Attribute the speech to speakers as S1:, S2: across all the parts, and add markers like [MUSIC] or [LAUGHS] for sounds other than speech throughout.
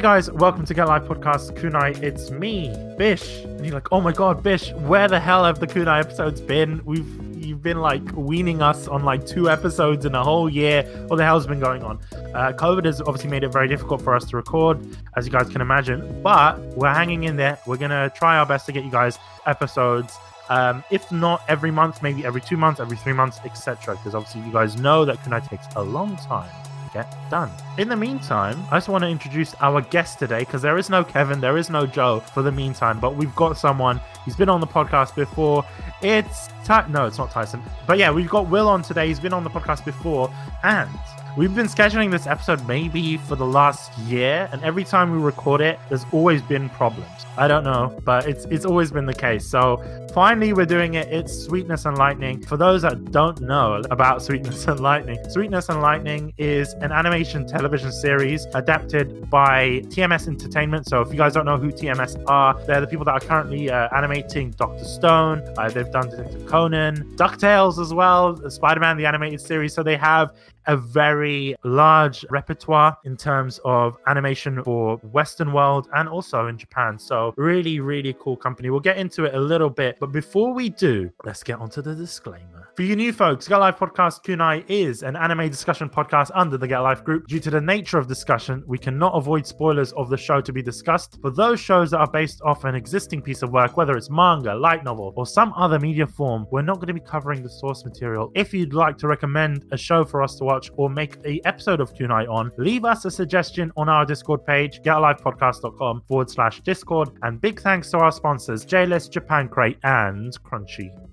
S1: Hey guys, welcome to Get Live Podcast Kunai. It's me, Bish. And you're like, oh my god, Bish, where the hell have the Kunai episodes been? We've you've been like weaning us on like two episodes in a whole year. What the hell's been going on? Uh, COVID has obviously made it very difficult for us to record, as you guys can imagine. But we're hanging in there. We're gonna try our best to get you guys episodes. Um, if not every month, maybe every two months, every three months, etc. Because obviously you guys know that Kunai takes a long time get done. In the meantime, I just want to introduce our guest today because there is no Kevin, there is no Joe for the meantime, but we've got someone. He's been on the podcast before. It's Ty- no, it's not Tyson, but yeah, we've got Will on today. He's been on the podcast before, and We've been scheduling this episode maybe for the last year, and every time we record it, there's always been problems. I don't know, but it's it's always been the case. So finally, we're doing it. It's Sweetness and Lightning. For those that don't know about [LAUGHS] Sweetness and Lightning, Sweetness and Lightning is an animation television series adapted by TMS Entertainment. So if you guys don't know who TMS are, they're the people that are currently uh, animating Doctor Stone. Uh, they've done Detective Conan, Ducktales as well, Spider-Man the animated series. So they have a very large repertoire in terms of animation for Western world and also in Japan. So really, really cool company. We'll get into it a little bit, but before we do, let's get onto the disclaimer. For you new folks, Get Life Podcast Kunai is an anime discussion podcast under the Get Life group. Due to the nature of discussion, we cannot avoid spoilers of the show to be discussed. For those shows that are based off an existing piece of work, whether it's manga, light novel, or some other media form, we're not going to be covering the source material. If you'd like to recommend a show for us to watch or make a episode of Kunai on, leave us a suggestion on our Discord page, getalivepodcast.com forward slash Discord. And big thanks to our sponsors, JList, Japan Crate, and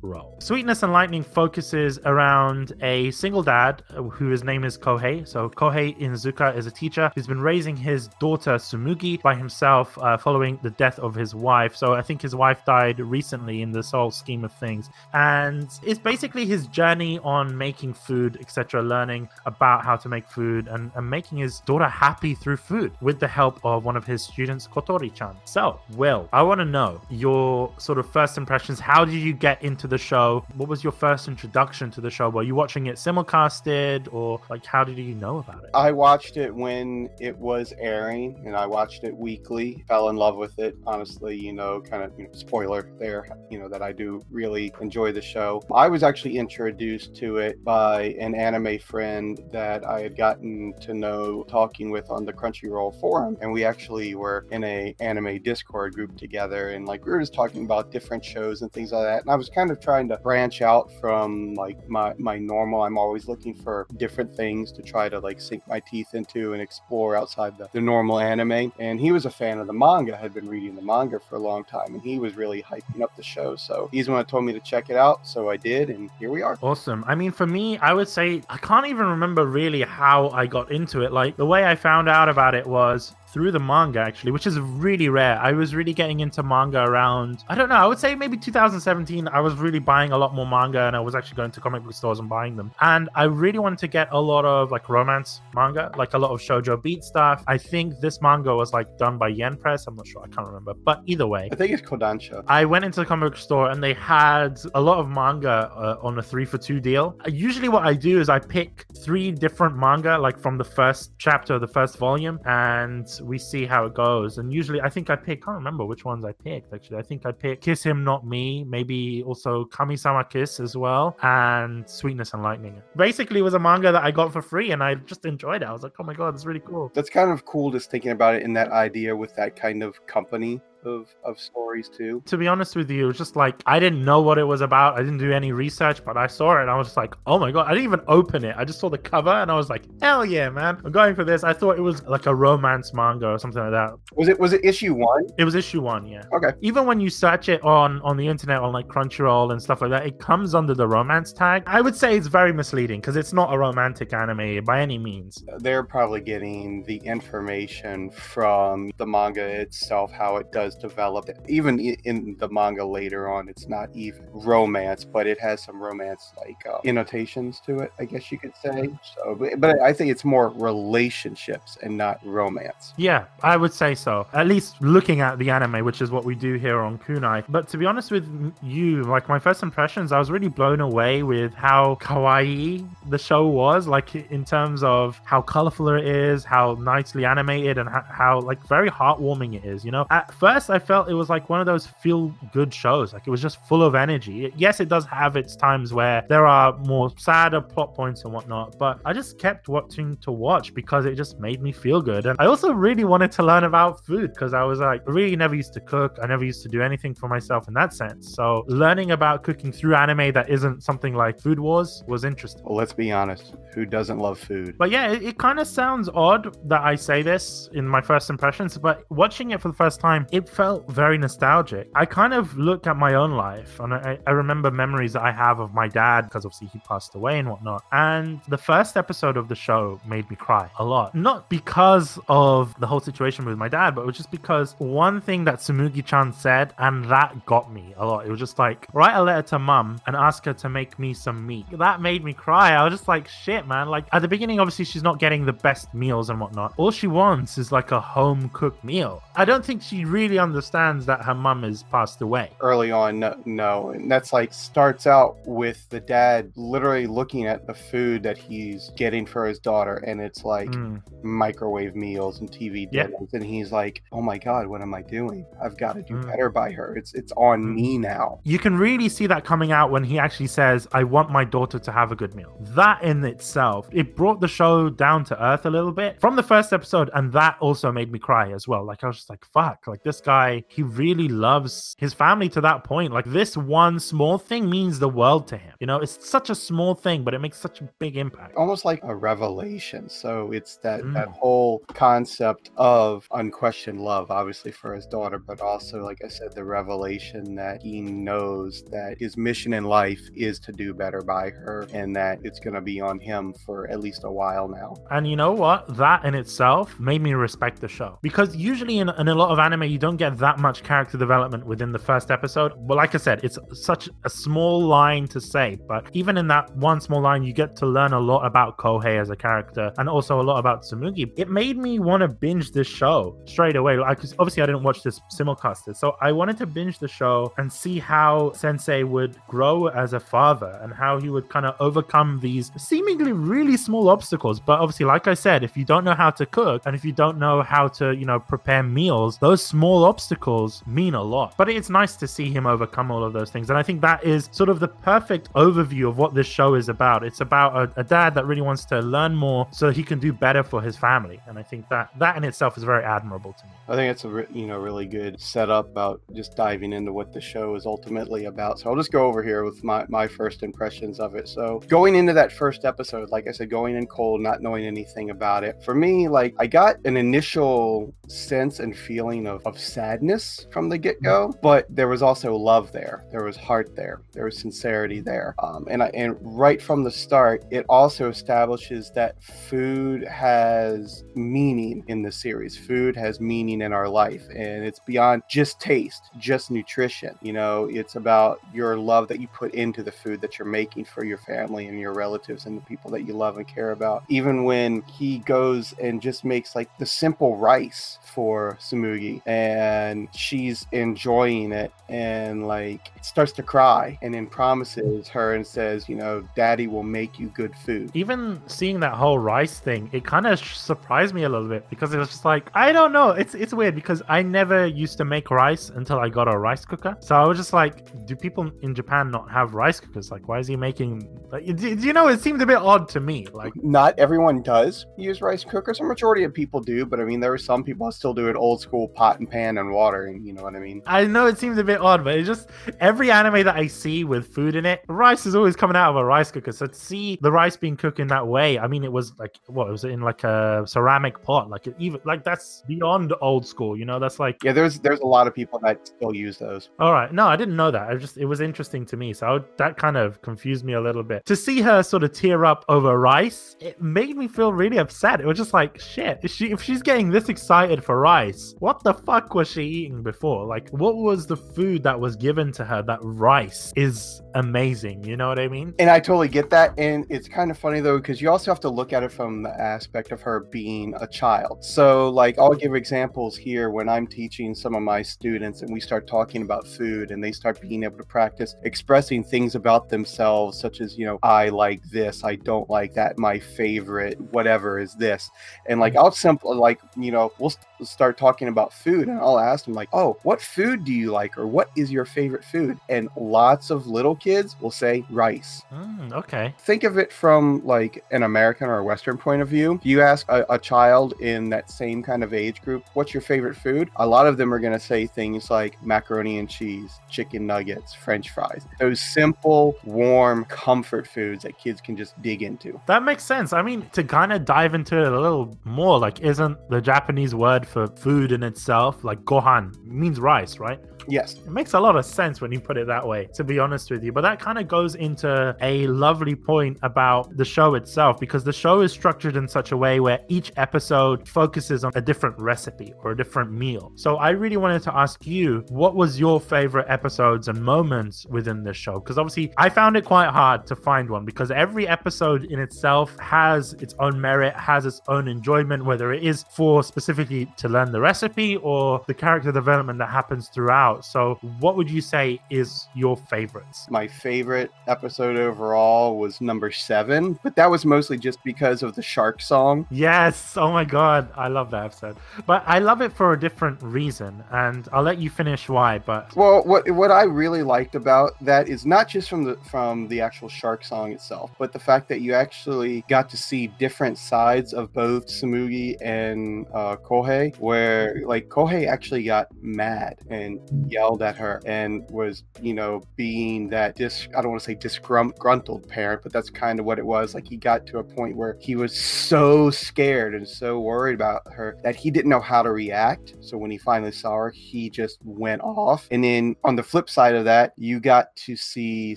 S1: Crunchyroll. Sweetness and Lightning focuses around a single dad uh, whose name is Kohei. So Kohei Inuzuka is a teacher who's been raising his daughter Tsumugi by himself uh, following the death of his wife. So I think his wife died recently in this whole scheme of things. And it's basically his journey on making food, etc., learning about how to make food and, and making his daughter happy through food with the help of one of his students, Kotori-chan. So, Will, I want to know your sort of first impressions. How did you get into the show? What was your first introduction to the show? Were you watching it simulcasted or like how did you know about it?
S2: I watched it when it was airing and I watched it weekly. Fell in love with it. Honestly, you know, kind of you know, spoiler there, you know, that I do really enjoy the show. I was actually introduced to it by an anime friend that I had gotten to know talking with on the Crunchyroll forum. And we actually were in a anime Discord group together and like we were just talking about different shows and things like that. And I was kind of trying to branch out from like my, my normal. I'm always looking for different things to try to like sink my teeth into and explore outside the, the normal anime. And he was a fan of the manga, had been reading the manga for a long time, and he was really hyping up the show. So he's the one that told me to check it out. So I did, and here we are.
S1: Awesome. I mean, for me, I would say I can't even remember really how I got into it. Like the way I found out about it was through the manga actually, which is really rare. I was really getting into manga around I don't know, I would say maybe 2017. I was really buying a lot more manga and I was actually going to comic book stores and buying them. And I really wanted to get a lot of like romance manga, like a lot of shoujo beat stuff. I think this manga was like done by Yen Press. I'm not sure, I can't remember. But either way,
S2: I think it's Kodansha.
S1: I went into the comic book store and they had a lot of manga uh, on a three for two deal. Usually, what I do is I pick three different manga, like from the first chapter of the first volume, and we see how it goes. And usually, I think I pick, can't remember which ones I picked actually. I think I picked Kiss Him, Not Me, maybe also Kami-sama Kiss as well, and Sweetness and Lightning. Basically, was a manga that I got for free and I just enjoyed it. I was like, oh my god, it's really cool.
S2: That's kind of cool just thinking about it in that idea with that kind of company of, of stories too.
S1: To be honest with you, it was just like I didn't know what it was about. I didn't do any research, but I saw it and I was just like, oh my god! I didn't even open it. I just saw the cover and I was like, hell yeah, man! I'm going for this. I thought it was like a romance manga or something like that.
S2: Was it was it issue one?
S1: It was issue one, yeah.
S2: Okay.
S1: Even when you search it on on the internet on like Crunchyroll and stuff like that, it comes under the romance tag. I would say it's very misleading because it's not a romantic anime by any means.
S2: They're probably getting the information from the manga itself, how it does does develop. Even in the manga later on, it's not even romance, but it has some romance like uh, annotations to it, I guess you could say. So, but, I think it's more relationships and not romance.
S1: Yeah, I would say so. At least looking at the anime, which is what we do here on Kunai. But to be honest with you, like my first impressions, I was really blown away with how kawaii the show was, like in terms of how colorful it is, how nicely animated, and how, how like very heartwarming it is. You know, at first I felt it was like one of those feel good shows. Like it was just full of energy. Yes, it does have its times where there are more sadder plot points and whatnot, but I just kept watching to watch because it just made me feel good. And I also really wanted to learn about food because I was like, I really never used to cook. I never used to do anything for myself in that sense. So learning about cooking through anime that isn't something like Food Wars was interesting.
S2: Well, let's be honest. Who doesn't love food?
S1: But yeah, it, it kind of sounds odd that I say this in my first impressions, but watching it for the first time, it felt very nostalgic. I kind of looked at my own life and I, I remember memories that I have of my dad because obviously he passed away and whatnot. And the first episode of the show made me cry a lot. Not because of the whole situation with my dad, but it was just because one thing that Tsumugi chan said, and that got me a lot. It was just like, write a letter to mum and ask her to make me some meat. That made me cry. I was just like, shit, man. Like at the beginning, obviously, she's not getting the best meals and whatnot. All she wants is like a home cooked meal. I don't think she really understands that her mum has passed away.
S2: early on no, no and that's like starts out with the dad literally looking at the food that he's getting for his daughter and it's like
S1: Mm.
S2: microwave meals and tv dinners and he's like oh my god what am i doing i've got to do
S1: Mm.
S2: better by her it's it's on
S1: Mm.
S2: me now
S1: You can really see that coming out when he actually says, I want my daughter to have a good meal. That in itself, it brought the show down to earth a little bit from the first episode. And that also made me cry as well. Like, I was just like, fuck, like this guy, he really loves his family to that point. Like, this one small thing means the world to him. You know, it's such a small thing, but it makes such a big impact.
S2: almost like a revelation so it's that that
S1: Mm.
S2: whole concept of unquestioned love obviously for his daughter but also like i said the revelation that he knows that his mission in life is to do better by her and that it's going to be on him for at least a while now
S1: And you know what? That in itself made me respect the show. Because usually in, in a lot of anime, you don't get that much character development within the first episode. But like I said, it's such a small line to say. But even in that one small line, you get to learn a lot about Kohei as a character and also a lot about Tsumugi. It made me want to binge this show straight away. Like, obviously, I didn't watch this simulcasted. So I wanted to binge the show and see how Sensei would grow as a father and how he would kind of overcome these seemingly really small obstacles. But obviously, like I said, if you don't know how to cook and if you don't know how to, you know, prepare meals, those small obstacles mean a lot. But it's nice to see him overcome all of those things. And I think that is sort of the perfect overview of what this show is about. It's about a, a dad that really wants to learn more so he can do better for his family. And I think that that in itself is very admirable to me.
S2: I think it's a re- you know really good setup about just diving into what the show is ultimately about. So I'll just go over here with my my first impressions of it. So going into that first episode, like I said, going in cold, not knowing anything about it. For me, like I got an initial sense and feeling of, of sadness from the get go, but there was also love there. There was heart there. There was sincerity there. Um, and I, and right from the start, it also establishes that food has meaning in the series. Food has meaning in our life, and it's beyond just taste, just nutrition. You know, it's about your love that you put into the food that you're making for your family and your relatives and the people that you love and care about. Even when he goes and just makes like the simple rice for Tsumugi, and she's enjoying it, and like starts to cry, and then promises her and says, you know, Daddy will make you good food.
S1: even seeing that whole rice thing, it kind of surprised me a little bit because it was just like I don't know. It's it's weird because I never used to make rice until I got a rice cooker. So I was just like, do people in Japan not have rice cookers? Like, why is he making? Like, do, do you know? It seemed a bit odd to me. Like,
S2: not everyone does use rice cookers. A majority of people do, but I mean, there are some people that still do it old school pot and pan and water, and you know what I mean.
S1: I know it seems a bit odd, but it's just every anime that I see with food in it, rice is always coming out of a rice cooker. So to see the rice being cooked in that way, I mean, it was like what was it in like a ceramic pot? Like it even like that's beyond old school. You know, that's like
S2: Yeah, there's there's a lot of people that still use those.
S1: All right. No, I didn't know that. I just it was interesting to me. So I, that kind of confused me a little bit. To see her sort of tear up over rice, it made me feel really upset. It was just like, shit. If she if she's getting this excited for rice. What the fuck was she eating before? Like, what was the food that was given to her that rice is amazing? You know what I mean?
S2: And I totally get that. And it's kind of funny though, because you also have to look at it from the aspect of her being a child. So, like, I'll give examples here when I'm teaching some of my students and we start talking about food and they start being able to practice expressing things about themselves, such as, you know, I like this, I don't like that, my favorite, whatever is this. And like, mm-hmm. I'll simple, like, you know, we'll start talking about food and I'll ask them, like, oh, what food do you like? Or what is your favorite food? And lots of little kids will say rice.
S1: Mm, okay.
S2: Think of it from like an American or a Western point of view. If you ask a, a child in that same kind of age group, what's your favorite food? A lot of them are going to say things like macaroni and cheese, chicken nuggets, french fries. Those simple, warm, comfort foods that kids can just dig into.
S1: That makes sense. I mean, to kind of dive into it a little more, like, isn't the Japanese word for food in itself like gohan means rice, right?
S2: Yes.
S1: It makes a lot of sense when you put it that way, to be honest with you. But that kind of goes into a lovely point about the show itself because the show is structured in such a way where each episode focuses on a different recipe or a different meal. So I really wanted to ask you, what was your favorite episodes and moments within this show? Because obviously I found it quite hard to find one because every episode in itself has its own merit, has its own enjoyment, whether it is for specifically to learn the recipe or the character development that happens throughout out. So, what would you say is your favorites?
S2: My favorite episode overall was number seven, but that was mostly just because of the shark song.
S1: Yes. Oh my God. I love that episode. But I love it for a different reason. And I'll let you finish why. But
S2: well, what what I really liked about that is not just from the from the actual shark song itself, but the fact that you actually got to see different sides of both Tsumugi and uh, Kohei, where like Kohei actually got mad and yelled at her and was, you know, being that dis I don't want to say disgruntled parent, but that's kind of what it was. Like he got to a point where he was so scared and so worried about her that he didn't know how to react. So when he finally saw her, he just went off. And then on the flip side of that, you got to see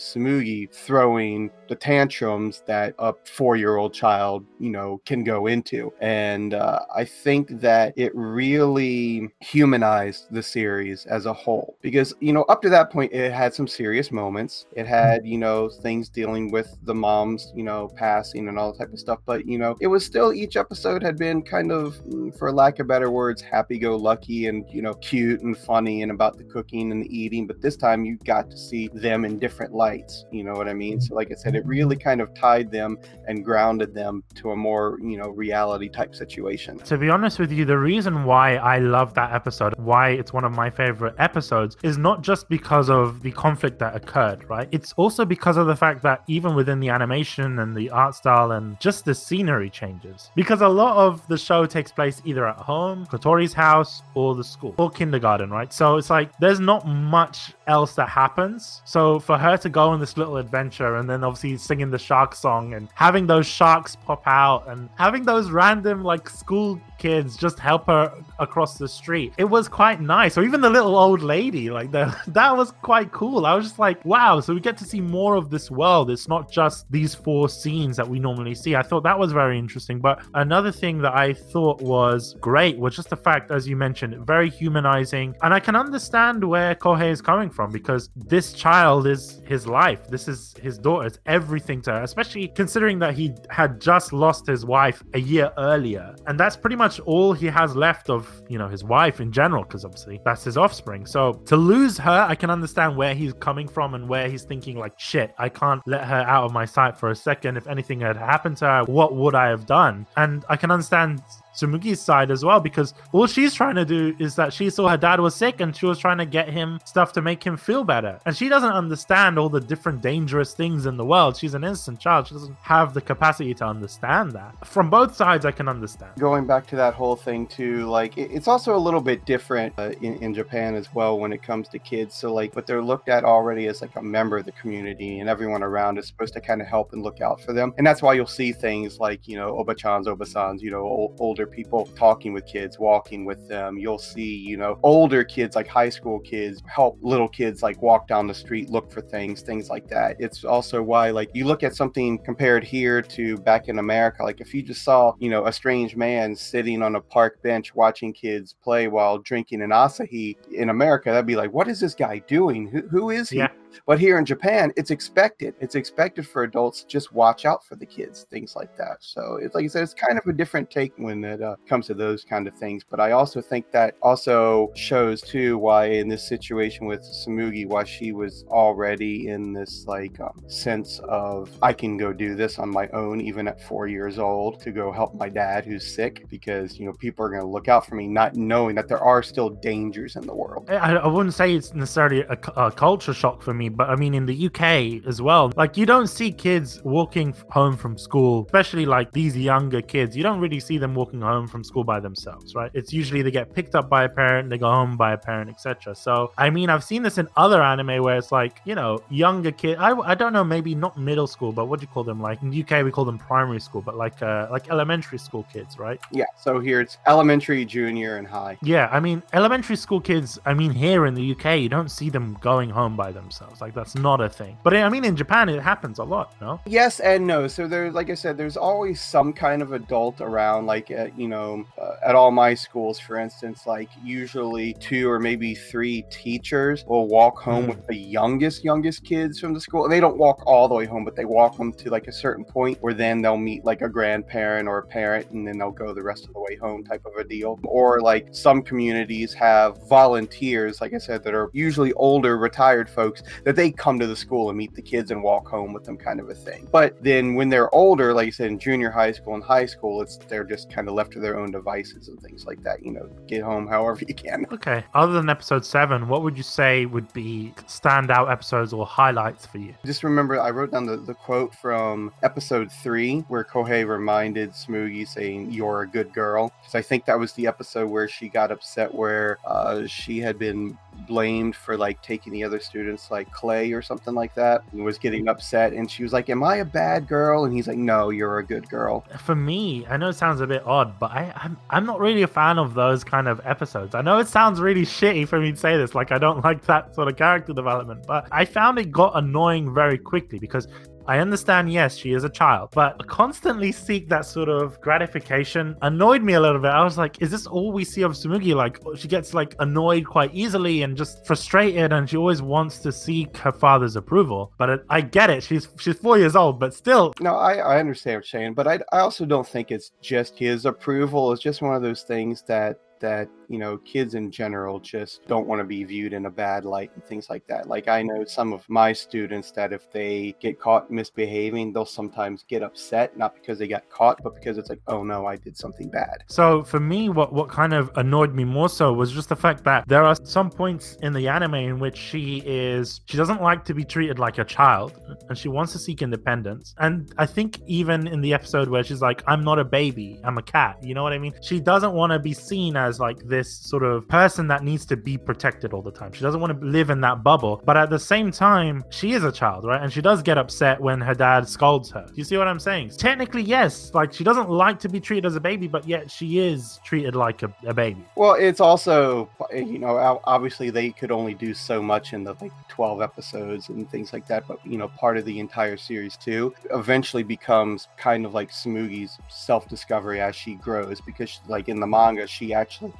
S2: Tsumugi throwing the tantrums that a four-year-old child, you know, can go into. And uh, I think that it really humanized the series as a whole. Because you know up to that point it had some serious moments. It had you know things dealing with the moms you know passing and all that type of stuff. But you know it was still each episode had been kind of mm, for lack of better words happy-go-lucky and you know cute and funny and about the cooking and the eating. But this time you got to see them in different lights. You know what i mean? So like i said it really kind of tied them and grounded them to a more you know reality type situation
S1: to be honest with you the reason why i love that episode why it's one of my favorite episodes is not just because of the conflict that occurred, right? It's also because of the fact that even within the animation and the art style and just the scenery changes. Because a lot of the show takes place either at home, Kotori's house, or the school, or kindergarten, right? So it's like there's not much else that happens. So for her to go on this little adventure and then obviously singing the shark song and having those sharks pop out and having those random like school kids just help her across the street. It was quite nice. Or even the little old lady, like the, [LAUGHS] that was quite cool. I was just like, wow. So we get to see more of this world. It's not just these four scenes that we normally see. I thought that was very interesting. But another thing that I thought was great was just the fact, as you mentioned, very humanizing. And I can understand where Kohei is coming from because this child is his life. This is his daughter. It's everything to her, especially considering that he had just lost his wife a year earlier. And that's pretty much all he has left of, you know, his wife in general, because obviously that's his offspring. So to lose her, I can understand where he's coming from and where he's thinking, like, shit, I can't let her out of my sight for a second. If anything had happened to her, what would I have done? And I can understand Tsumugi's side as well because all she's trying to do is that she saw her dad was sick and she was trying to get him stuff to make him feel better. And she doesn't understand all the different dangerous things in the world. She's an innocent child. She doesn't have the capacity to understand that. From both sides, I can understand.
S2: Going back to that whole thing too, like it's also a little bit different uh, in, in Japan as well when it comes to kids. So like, but they're looked at already as like a member of the community and everyone around is supposed to kind of help and look out for them. And that's why you'll see things like, you know, Obachans, Obasans, you know, old, older older people talking with kids, walking with them. You'll see, you know, older kids like high school kids help little kids like walk down the street, look for things, things like that. It's also why like you look at something compared here to back in America, like if you just saw, you know, a strange man sitting on a park bench watching kids play while drinking an Asahi in America, that'd be like, what is this guy doing? Who, who is he?
S1: Yeah.
S2: But here in Japan, it's expected. It's expected for adults just watch out for the kids, things like that. So it's like I said, it's kind of a different take when it uh, comes to those kind of things. But I also think that also shows too why in this situation with Tsumugi, why she was already in this like um, sense of I can go do this on my own, even at four years old, to go help my dad who's sick, because you know people are going to look out for me, not knowing that there are still dangers in the world.
S1: I, I wouldn't say it's necessarily a, a culture shock for me, but I mean, in the UK as well, like you don't see kids walking home from school, especially like these younger kids. You don't really see them walking home from school by themselves, right? It's usually they get picked up by a parent, they go home by a parent, etc. So, I mean, I've seen this in other anime where it's like, you know, younger kid. I, I don't know, maybe not middle school, but what do you call them? Like in the UK, we call them primary school, but like uh, like elementary school kids, right?
S2: Yeah. So here it's elementary, junior, and high.
S1: Yeah, I mean, elementary school kids, I mean, here in the UK, you don't see them going home by themselves. Like, that's not a thing. But I mean, in Japan, it happens a lot, no?
S2: Yes and no. So there's, like I said, there's always some kind of adult around. Like at, you know, uh, at all my schools, for instance, like usually two or maybe three teachers will walk home
S1: Mm.
S2: with the youngest, youngest kids from the school. They don't walk all the way home, but they walk them to like a certain point where then they'll meet like a grandparent or a parent, and then they'll go the rest of the way home, type of a deal. Or like some communities have volunteers, like I said, that are usually older, retired folks that they come to the school and meet the kids and walk home with them kind of a thing but then when they're older like you said in junior high school and high school it's they're just kind of left to their own devices and things like that you know get home however you can
S1: Okay. Other than episode seven, what would you say would be standout episodes or highlights for you?
S2: just remember i wrote down the, the quote from episode three where kohei reminded smoogie saying you're a good girl because i think that was the episode where she got upset where uh, she had been blamed for like taking the other students like clay or something like that and was getting upset and she was like am i a bad girl and he's like no you're a good girl
S1: For me, I know it sounds a bit odd, but I, I'm I'm not really a fan of those kind of episodes. I know it sounds really shitty for me to say this, like I don't [LAUGHS] like that sort of character development, but I found it got annoying very quickly because I understand, yes, she is a child, but constantly seek that sort of gratification annoyed me a little bit. I was like, is this all we see of Tsumugi? Like, she gets like annoyed quite easily and just frustrated, and she always wants to seek her father's approval. But it, I get it; she's she's four years old, but still,
S2: No, I, I understand what you're saying, but I, I also don't think it's just his approval. It's just one of those things that that you know kids in general just don't want to be viewed in a bad light and things like that. Like I know some of my students that if they get caught misbehaving, they'll sometimes get upset not because they got caught, but because it's like, oh no, I did something bad.
S1: So for me, what what kind of annoyed me more so was just the fact that there are some points in the anime in which she is she doesn't like to be treated like a child and she wants to seek independence. And I think even in the episode where she's like, I'm not a baby, I'm a cat. You know what I mean? She doesn't want to be seen as like this sort of person that needs to be protected all the time. She doesn't want to live in that bubble. But at the same time, she is a child, right? And she does get upset when her dad scolds her. Do you see what I'm saying? Technically, yes. Like she doesn't like to be treated as a baby, but yet she is treated like a, a baby.
S2: Well, it's also you know obviously they could only do so much in the like 12 episodes and things like that, but you know part of the entire series too eventually becomes kind of like Smoogi's self-discovery as she grows because like in the manga she actually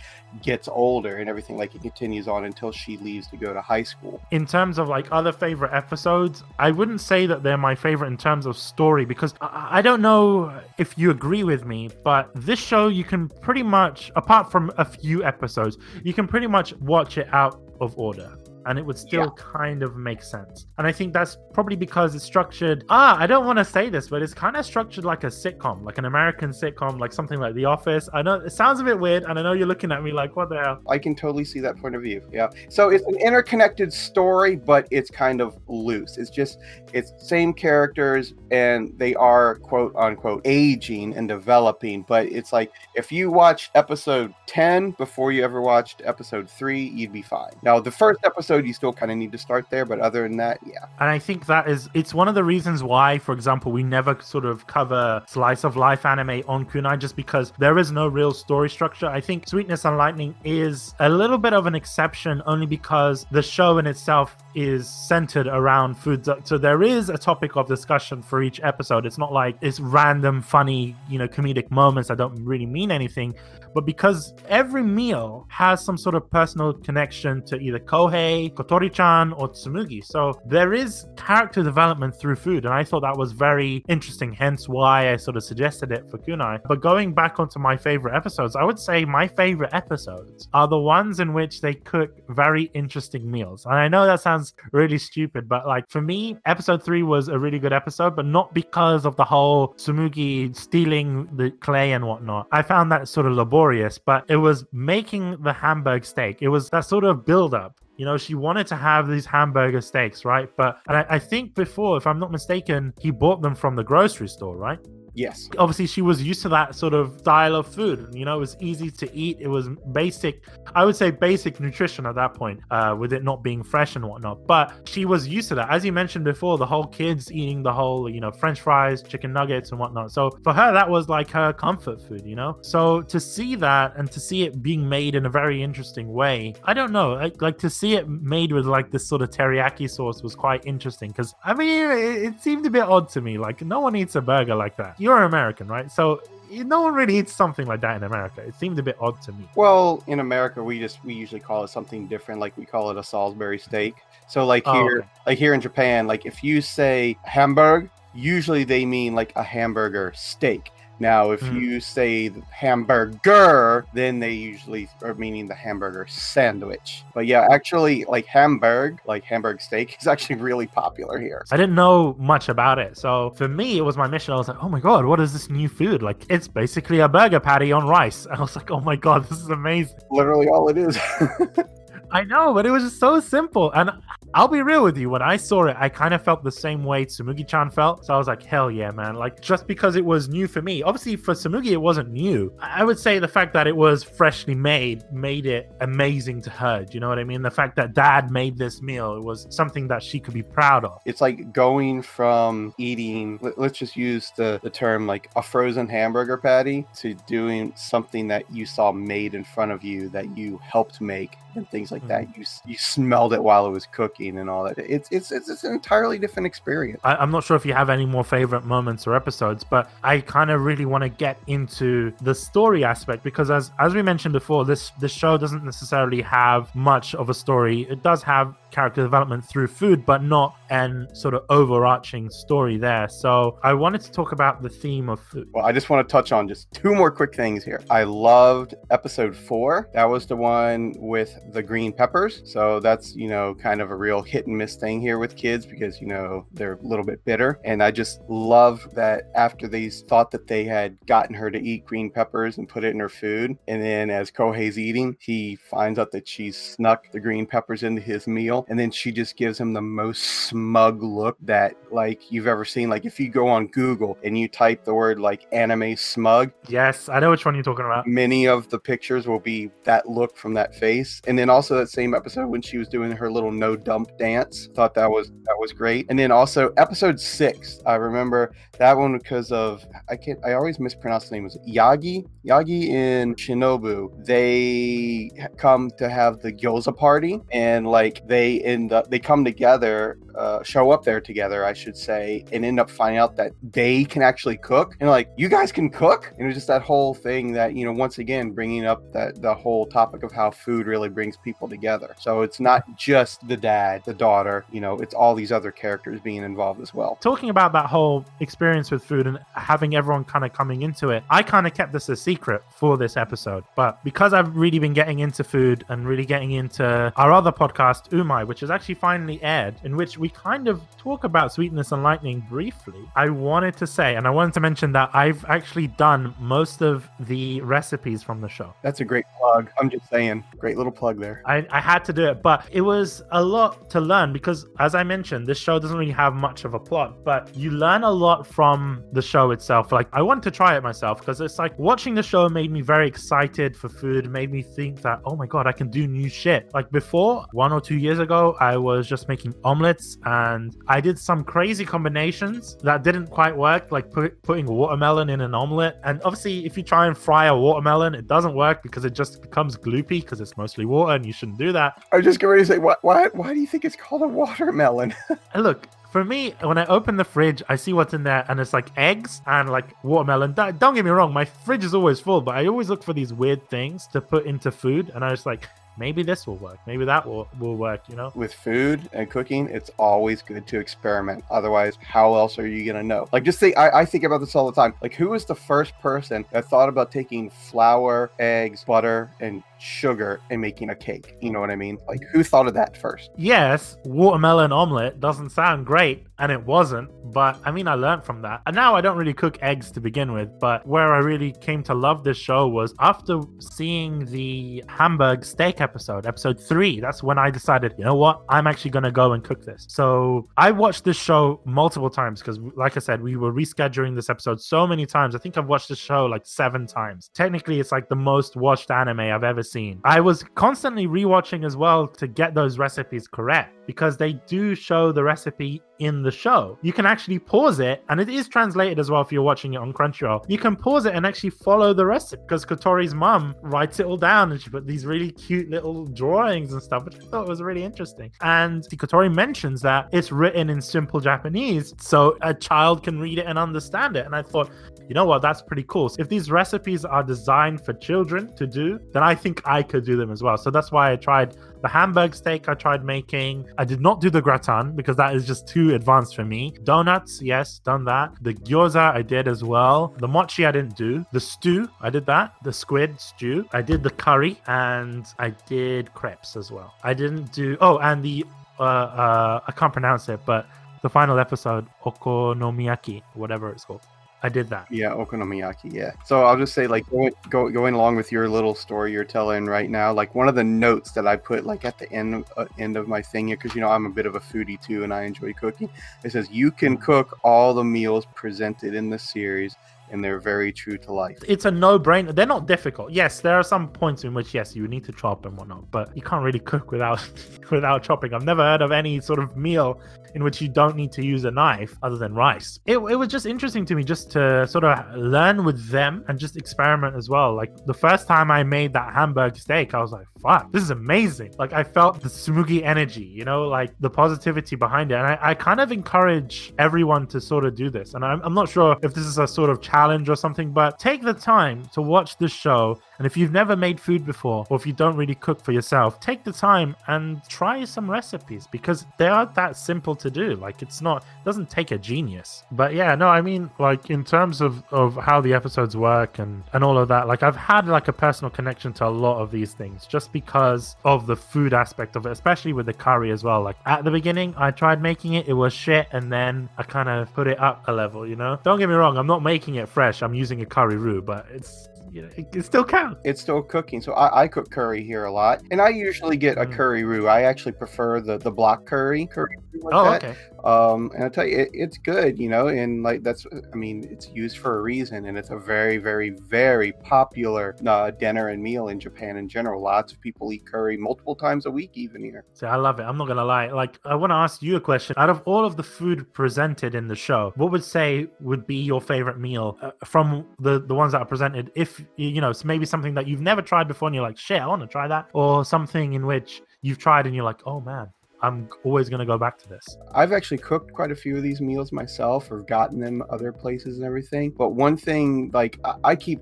S2: gets older and everything like it continues on until she leaves to go to high school.
S1: in terms of like other favorite episodes, I wouldn't say that they're my favorite in terms of story because I, I don't know if you agree with me, but this show you can pretty much, apart from a few episodes, you can pretty much watch it out of order. And it would still kind of make sense. And I think that's probably because it's structured. Ah, I don't want to say this, but it's kind of structured like a sitcom, like an American sitcom, like something like The Office. I know it sounds a bit weird, and I know you're looking at me like, what the hell?
S2: I can totally see that point of view. Yeah. So it's an interconnected story, but it's kind of loose. It's just it's same characters and they are quote unquote aging and developing. But it's like if you watch episode 10 before you ever watched episode 3, you'd be fine. Now the first episode episode, you still kind of need to start there. But other than that, yeah.
S1: And I think that is it's one of the reasons why, for example, we never sort of cover slice of life anime on Kunai, just because there is no real story structure. I think Sweetness and Lightning is a little bit of an exception, only because the show in itself is centered around food. So there is a topic of discussion for each episode. It's not like it's random, funny, you know, comedic moments that don't really mean anything but because every meal has some sort of personal connection to either Kohei, Kotori-chan, or Tsumugi. So there is character development through food, and I thought that was very interesting, hence why I sort of suggested it for Kunai. But going back onto my favorite episodes, I would say my favorite episodes are the ones in which they cook very interesting meals. And I know that sounds really stupid, but like for me, episode three was a really good episode, but not because of the whole Tsumugi stealing the clay and whatnot. I found that sort of laborious but it was making the Hamburg steak. It was that sort of build up. You know, she wanted to have these hamburger steaks, right? But I, I think before, if I'm not mistaken, he bought them from the grocery store, right?
S2: Yes.
S1: Obviously, she was used to that sort of style of food. You know, it was easy to eat. It was basic, I would say basic nutrition at that point, uh, with it not being fresh and whatnot. But she was used to that. As you mentioned before, the whole kids eating the whole, you know, French fries, chicken nuggets, and whatnot. So for her, that was like her comfort food, you know? So to see that and to see it being made in a very interesting way, I don't know. Like, like to see it made with like this sort of teriyaki sauce was quite interesting because, I mean, it, it seemed a bit odd to me. Like, no one eats a burger like that you're American, right? So no one really eats something like that in America. It seemed a bit odd to me.
S2: Well, in America, we just we usually call it something different. Like we call it a Salisbury steak. So like oh, here, okay. like here in Japan, like if you say Hamburg, usually they mean like a hamburger steak. Now, if mm. you say hamburger, then they usually are meaning the hamburger sandwich. But yeah, actually, like Hamburg, like Hamburg steak, [LAUGHS] is actually really popular here.
S1: I didn't know much about it. So for me, it was my mission. I was like, oh my God, what is this new food? Like, it's basically a burger patty on rice. [LAUGHS] I was like, oh my God, this is amazing.
S2: Literally all it is. [LAUGHS]
S1: I know, but it was just so simple. And I'll be real with you. When I saw it, I kind of felt the same way Tsumugi chan felt. So I was like, hell yeah, man. Like, just because it was new for me. Obviously, for Tsumugi, it wasn't new. I would say the fact that it was freshly made made it amazing to her. Do you know what I mean? The fact that dad made this meal, it was something that she could be proud of.
S2: It's like going from eating, let's just use the, the term like a frozen hamburger patty to doing something that you saw made in front of you that you helped make and things like mm-hmm. that. You you smelled it while it was cooking and all that. It's it's it's, it's an entirely different experience.
S1: I, am not sure if you have any more favorite moments or episodes, but I kind of really want to get into the story aspect because as as we mentioned before, this this show doesn't necessarily have much of a story. It does have character development through food, but not an sort of overarching story there. So I wanted to talk about the theme of food.
S2: Well, I just want to touch on just two more quick things here. I loved episode four. That was the one with the green peppers. So that's, you know, kind of a real hit and miss thing here with kids because, you know, they're a little bit bitter. And I just love that after they thought that they had gotten her to eat green peppers and put it in her food. And then as Kohei's eating, he finds out that she snuck the green peppers into his meal and then she just gives him the most smug look that like you've ever seen like if you go on google and you type the word like anime smug
S1: yes i know which one you're talking about
S2: many of the pictures will be that look from that face and then also that same episode when she was doing her little no dump dance. Thought that was that was great. And then also episode six i remember that one because of i can't i always mispronounce the name. Was yagi? Yagi in shinobu. They come to have the gyoza party and like they end up they come together uh, show up there together i should say and end up finding out that they can actually cook. And like you guys can cook? And it was just that whole thing that you know once again bringing up that the whole topic of how food really brings people together so it's not just the dad the daughter you know it's all these other characters being involved as well
S1: talking about that whole experience with food and having everyone kind of coming into it i kind of kept this a secret for this episode but because i've really been getting into food and really getting into our other podcast umai which is actually finally aired, in which we kind of talk about Sweetness and Lightning briefly. I wanted to say, and I wanted to mention that I've actually done most of the recipes from the show.
S2: That's a great plug. I'm just saying, great little plug there.
S1: I, I had to do it, but it was a lot to learn because, as I mentioned, mentioned, this show doesn't really have much of a plot, but you learn a lot from the show itself. Like, I wanted to try it myself because it's like watching the show made me very excited for food, made me think that, oh my God, I can do new shit. Like, before, one or two years ago, I was just making omelets and I did some crazy combinations that didn't quite work, like put, putting watermelon in an omelet. And obviously, if you try and fry a watermelon, it doesn't work because it just becomes gloopy because it's mostly water and you shouldn't do that.
S2: I was just going to say, why, why, why do you think it's called a watermelon? [LAUGHS]
S1: look, for me, when I open the fridge, I see what's in there, and it's like eggs and like watermelon. Don't get me wrong, my fridge is always full, but I always look for these weird things to put into food, and I was like, maybe this will work. Maybe that will, will work, you know?
S2: With food and cooking, it's always good to experiment. Otherwise, how else are you going to know? Like, just think, I, I think about this all the time. Like, who was the first person that thought about taking flour, eggs, butter, and sugar and making a cake. You know what I mean? Like, who thought of that first?
S1: Yes, watermelon omelet doesn't sound great, and it wasn't, but I mean, I learned from that. And now I don't really cook eggs to begin with, but where I really came to love this show was after seeing the Hamburg steak episode, episode three. That's when I decided, you know what? I'm actually going to go and cook this. So I watched this show multiple times because, like I said, we were rescheduling this episode so many times. I think I've watched this show like seven times. Technically, it's like the most watched anime I've ever seen. I was constantly rewatching as well to get those recipes correct because they do show the recipe in the show. You can actually pause it, and it is translated as well if you're watching it on Crunchyroll. You can pause it and actually follow the recipe because Kotori's mum writes it all down and she put these really cute little drawings and stuff, which I thought was really interesting. And Kotori mentions that it's written in simple Japanese so a child can read it and understand it. And I thought, you know what, that's pretty cool. So if these recipes are designed for children to do, then I think I could do them as well. So that's why I tried the Hamburg steak I tried making. I did not do the gratin because that is just too advanced for me. Donuts, yes, done that. The gyoza I did as well. The mochi I didn't do. The stew, I did that. The squid stew. I did the curry and I did crepes as well. I didn't do oh and the uh, uh I can't pronounce it, but the final episode, okonomiyaki, whatever it's called. I did that.
S2: Yeah, okonomiyaki. Yeah. So I'll just say, like, going, go, going along with your little story you're telling right now, like one of the notes that I put like at the end uh, end of my thing here, because you know I'm a bit of a foodie too, and I enjoy cooking. It says you can cook all the meals presented in the series and they're very true to life.
S1: It's a no-brainer. They're not difficult. Yes, there are some points in which yes, you need to chop and whatnot, but you can't really [LAUGHS] cook without [LAUGHS] without chopping. I've never heard of any sort of meal in which you don't need to use a knife other than rice. It, it was just interesting to me just to sort of learn with them and just experiment as well. Like the first time I made that Hamburg steak, I was like, fuck, this is amazing. Like I felt the smoogie energy, you know, like the positivity behind it. And I, I kind of encourage everyone to sort of do this. And I'm, I'm not sure if this is a sort of challenge challenge or something, but take the time to watch this show. And if you've never made food before, or if you don't really cook for yourself, take the time and try some recipes because they are that simple to do. Like it's not, it doesn't take a genius. But yeah, no, I mean, like in terms of of how the episodes work and and all of that, like I've had like a personal connection to a lot of these things just because of the food aspect of it, especially with the curry as well. Like at the beginning, I tried making it, it was shit, and then I kind of put it up a level. You know, don't get me wrong, I'm not making it fresh. I'm using a curry roux, but it's you know, it, it, still counts.
S2: It's still cooking. So I, I, cook curry here a lot, and I usually get a mm. curry roux. I actually prefer the the black curry curry.
S1: Like oh, that. okay.
S2: Um, and I tell you, it, it's good, you know, and like that's, I mean, it's used for a reason, and it's a very, very, very popular uh, dinner and meal in Japan in general. Lots of people eat curry multiple times a week, even here.
S1: So I love it. I'm not gonna lie. Like, I want to ask you a question. Out of all of the food presented in the show, what would say would be your favorite meal uh, from the the ones that are presented? If you know, maybe something that you've never tried before, and you're like, shit, I want to try that, or something in which you've tried and you're like, oh man, I'm always going to go back to this.
S2: I've actually cooked quite a few of these meals myself or gotten them other places and everything. But one thing, like, I keep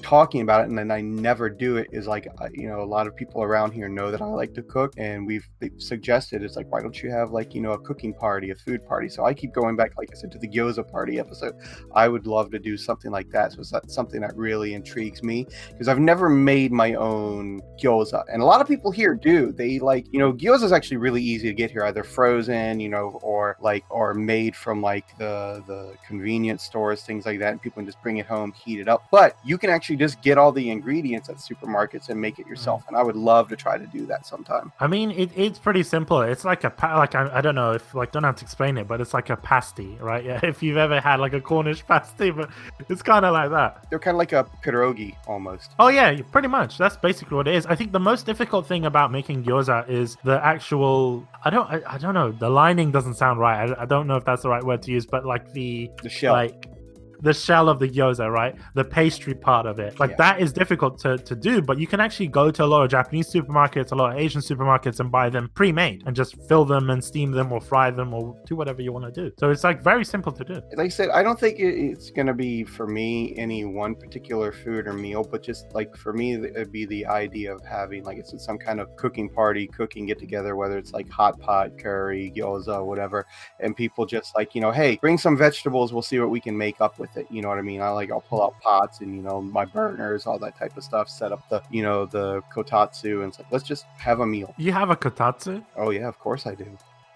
S2: talking about it and then I never do it is like, you know, a lot of people around here know that I like to cook and we've suggested it's like, why don't you have like, you know, a cooking party, a food party? So I keep going back, like I said, to the gyoza party episode. I would love to do something like that. So it's something that really intrigues me because I've never made my own gyoza. And a lot of people here do. They like, you know, gyoza is actually really easy easy to get here, either frozen, you know, or like or made from like the the convenience stores, things like that, and people can just bring it home, heat it up. But you can actually just get all the ingredients at supermarkets and make it yourself. Mm. And I would love to try to do that sometime.
S1: I mean, it, it's pretty simple. It's like a pa- like I, I don't know if like don't have to explain it, but it's like a pasty, right? Yeah, [LAUGHS] if you've ever had like a Cornish [LAUGHS] pasty, but it's kind of like that.
S2: They're kind of like a pierogi almost.
S1: Oh yeah, pretty much. That's basically what it is. I think the most difficult thing about making gyoza is the actual. I don't. I, I don't know. The lining doesn't sound right. I, I don't know if that's the right word to use, but like the
S2: The shell.
S1: like the shell of the gyoza, right? The pastry part of it. Like
S2: Yeah.
S1: that is difficult to, to do, but you can actually go to a lot of Japanese supermarkets, a lot of Asian supermarkets and buy them pre-made and just fill them and steam them or fry them or do whatever you want to do. So it's like very simple to do.
S2: like I said, I don't think it's gonna be for me any one particular food or meal, but just like for me, it'd be the idea of having like it's some kind of cooking party, cooking get together, whether it's like hot pot, curry, gyoza, whatever, and people just like you know, hey, bring some vegetables, we'll see what we can make up with it. You know what I mean? I like I'll pull out pots and you know my burners, all that type of stuff, set up the you know the kotatsu, and it's like let's just have a meal.
S1: You have a kotatsu?
S2: Oh yeah, of course I do.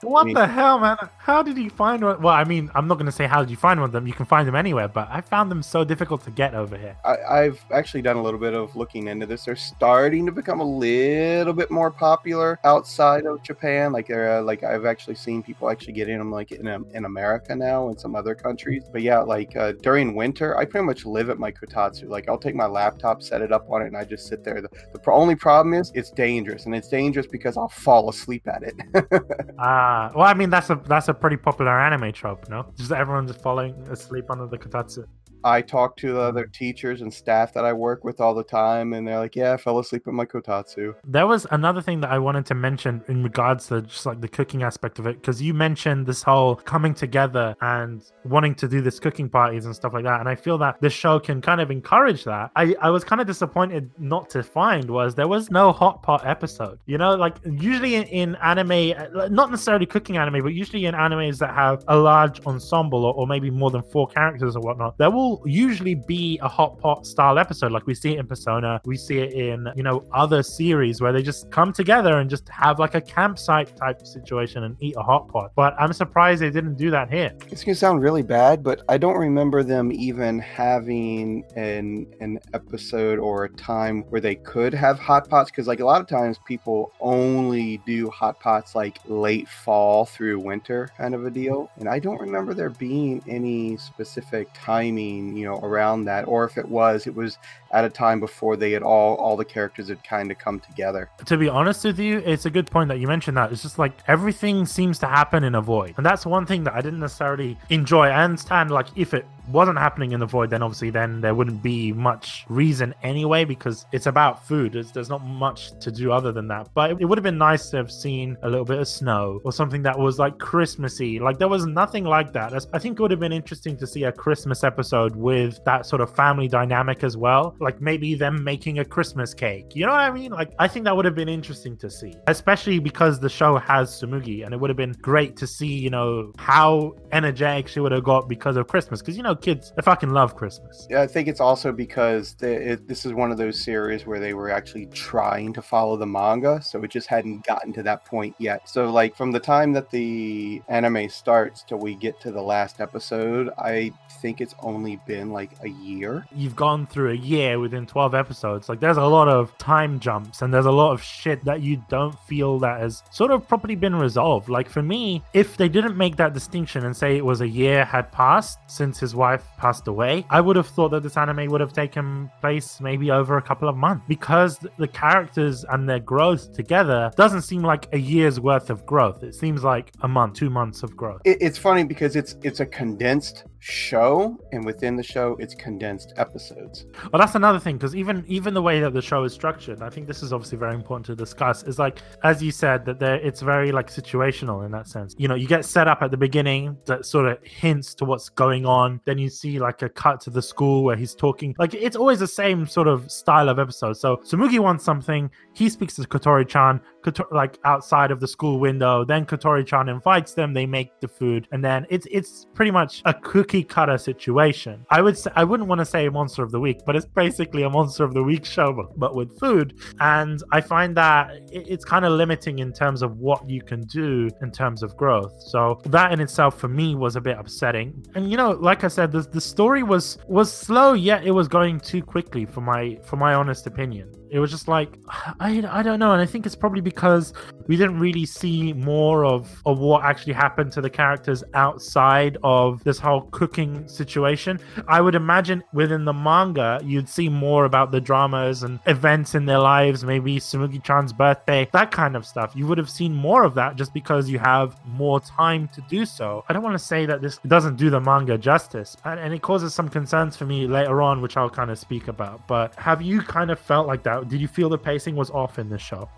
S1: What the hell, man? How did you find one? Well, I mean, I'm not going to say how did you find one of them. You can find them anywhere, but I found them so difficult to get over here.
S2: I, I've actually done a little bit of looking into this. They're starting to become a little bit more popular outside of Japan. Like, uh, like I've actually seen people actually getting them like in um, in America now and some other countries. But yeah, like uh, during winter, I pretty much live at my kotatsu. Like, I'll take my laptop, set it up on it, and I just sit there. The, the only problem is it's dangerous, and it's dangerous because I'll fall asleep at it. [LAUGHS]
S1: Ah, well, I mean, that's a that's a pretty popular anime trope, no? Just everyone just falling asleep under the kotatsu.
S2: I talk to the other teachers and staff that I work with all the time, and they're like, "Yeah, I fell asleep at my kotatsu."
S1: There was another thing that I wanted to mention in regards to just like the cooking aspect of it, because you mentioned this whole coming together and wanting to do this cooking parties and stuff like that. And I feel that this show can kind of encourage that. I, I was kind of disappointed not to find was there was no hot pot episode. You know, like usually in, in anime, uh, not necessarily cooking anime, but usually in animes that have a large ensemble or, or maybe more than four characters or whatnot, there will usually be a hot pot style episode. Like we see it in Persona, we see it in, you know, other series where they just come together and just have like a campsite type situation and eat a hot pot. But I'm surprised they didn't do that here.
S2: It's gonna sound really bad, but I don't remember them even having an an episode or a time where they could have hot pots. Because like a lot of times, people only do hot pots like late fall through winter, kind of a deal. And I don't remember there being any specific timing, you know, around that. Or if it was, it was at a time before they had all all the characters had kind of come together.
S1: to be honest with you, it's a good point that you mentioned that. It's just like everything seems to happen in a void. And that's one thing that I didn't necessarily enjoy. I understand, like, if it wasn't happening in the void, then obviously then there wouldn't be much reason anyway, because it's about food. There's, there's not much to do other than that. But it, it would have been nice to have seen a little bit of snow or something that was like Christmassy. Like, there was nothing like that. I think it would have been interesting to see a Christmas episode with that sort of family dynamic as well. Like, maybe them making a Christmas cake. You know what I mean? Like, I think that would have been interesting to see, especially because the show has Tsumugi, and it would have been great to see, you know, how energetic she would have got because of Christmas. Because, you know, kids, they fucking love Christmas.
S2: Yeah, I think it's also because the, it, this is one of those series where they were actually trying to follow the manga, so it just hadn't gotten to that point yet. So, like, from the time that the anime starts till we get to the last episode, I think it's only been like a year.
S1: You've gone through a year within 12 episodes. Like, there's a lot of time jumps and there's a lot of shit that you don't feel that has sort of properly been resolved. Like, for me, if they didn't make that distinction and say it was a year had passed since his wife passed away, I would have thought that this anime would have taken place maybe over a couple of months because the characters and their growth together doesn't seem like a year's worth of growth. It seems like a month, two months of growth.
S2: It, it's funny because it's it's a condensed show, and within the show, it's condensed episodes.
S1: Well, that's another thing because even even the way that the show is structured, I think this is obviously very important to discuss. Is like as you said that there, it's very like situational in that sense. You know, you get set up at the beginning that sort of hints to what's going on. Then you see like a cut to the school where he's talking. Like it's always the same sort of style of episode. So Tsumugi wants something. He speaks to Kotori-chan, Koto- like outside of the school window. Then Kotori-chan invites them. They make the food, and then it's it's pretty much a cookie cutter situation. I would say, I wouldn't want to say monster of the week, but it's basically a monster of the week show, but, with food. And I find that it, it's kind of limiting in terms of what you can do in terms of growth. So that in itself for me was a bit upsetting. And you know, like I said, the, the story was was slow, yet it was going too quickly for my for my honest opinion. It was just like I, I don't know, and I think it's probably because we didn't really see more of of what actually happened to the characters outside of this whole cooking situation. I would imagine within the manga you'd see more about the dramas and events in their lives, maybe Tsumugi-chan's birthday, that kind of stuff. You would have seen more of that just because you have more time to do so. I don't want to say that this doesn't do the manga justice, and, and it causes some concerns for me later on, which I'll kind of speak about. But have you kind of felt like that? Did you feel the pacing was off in this show?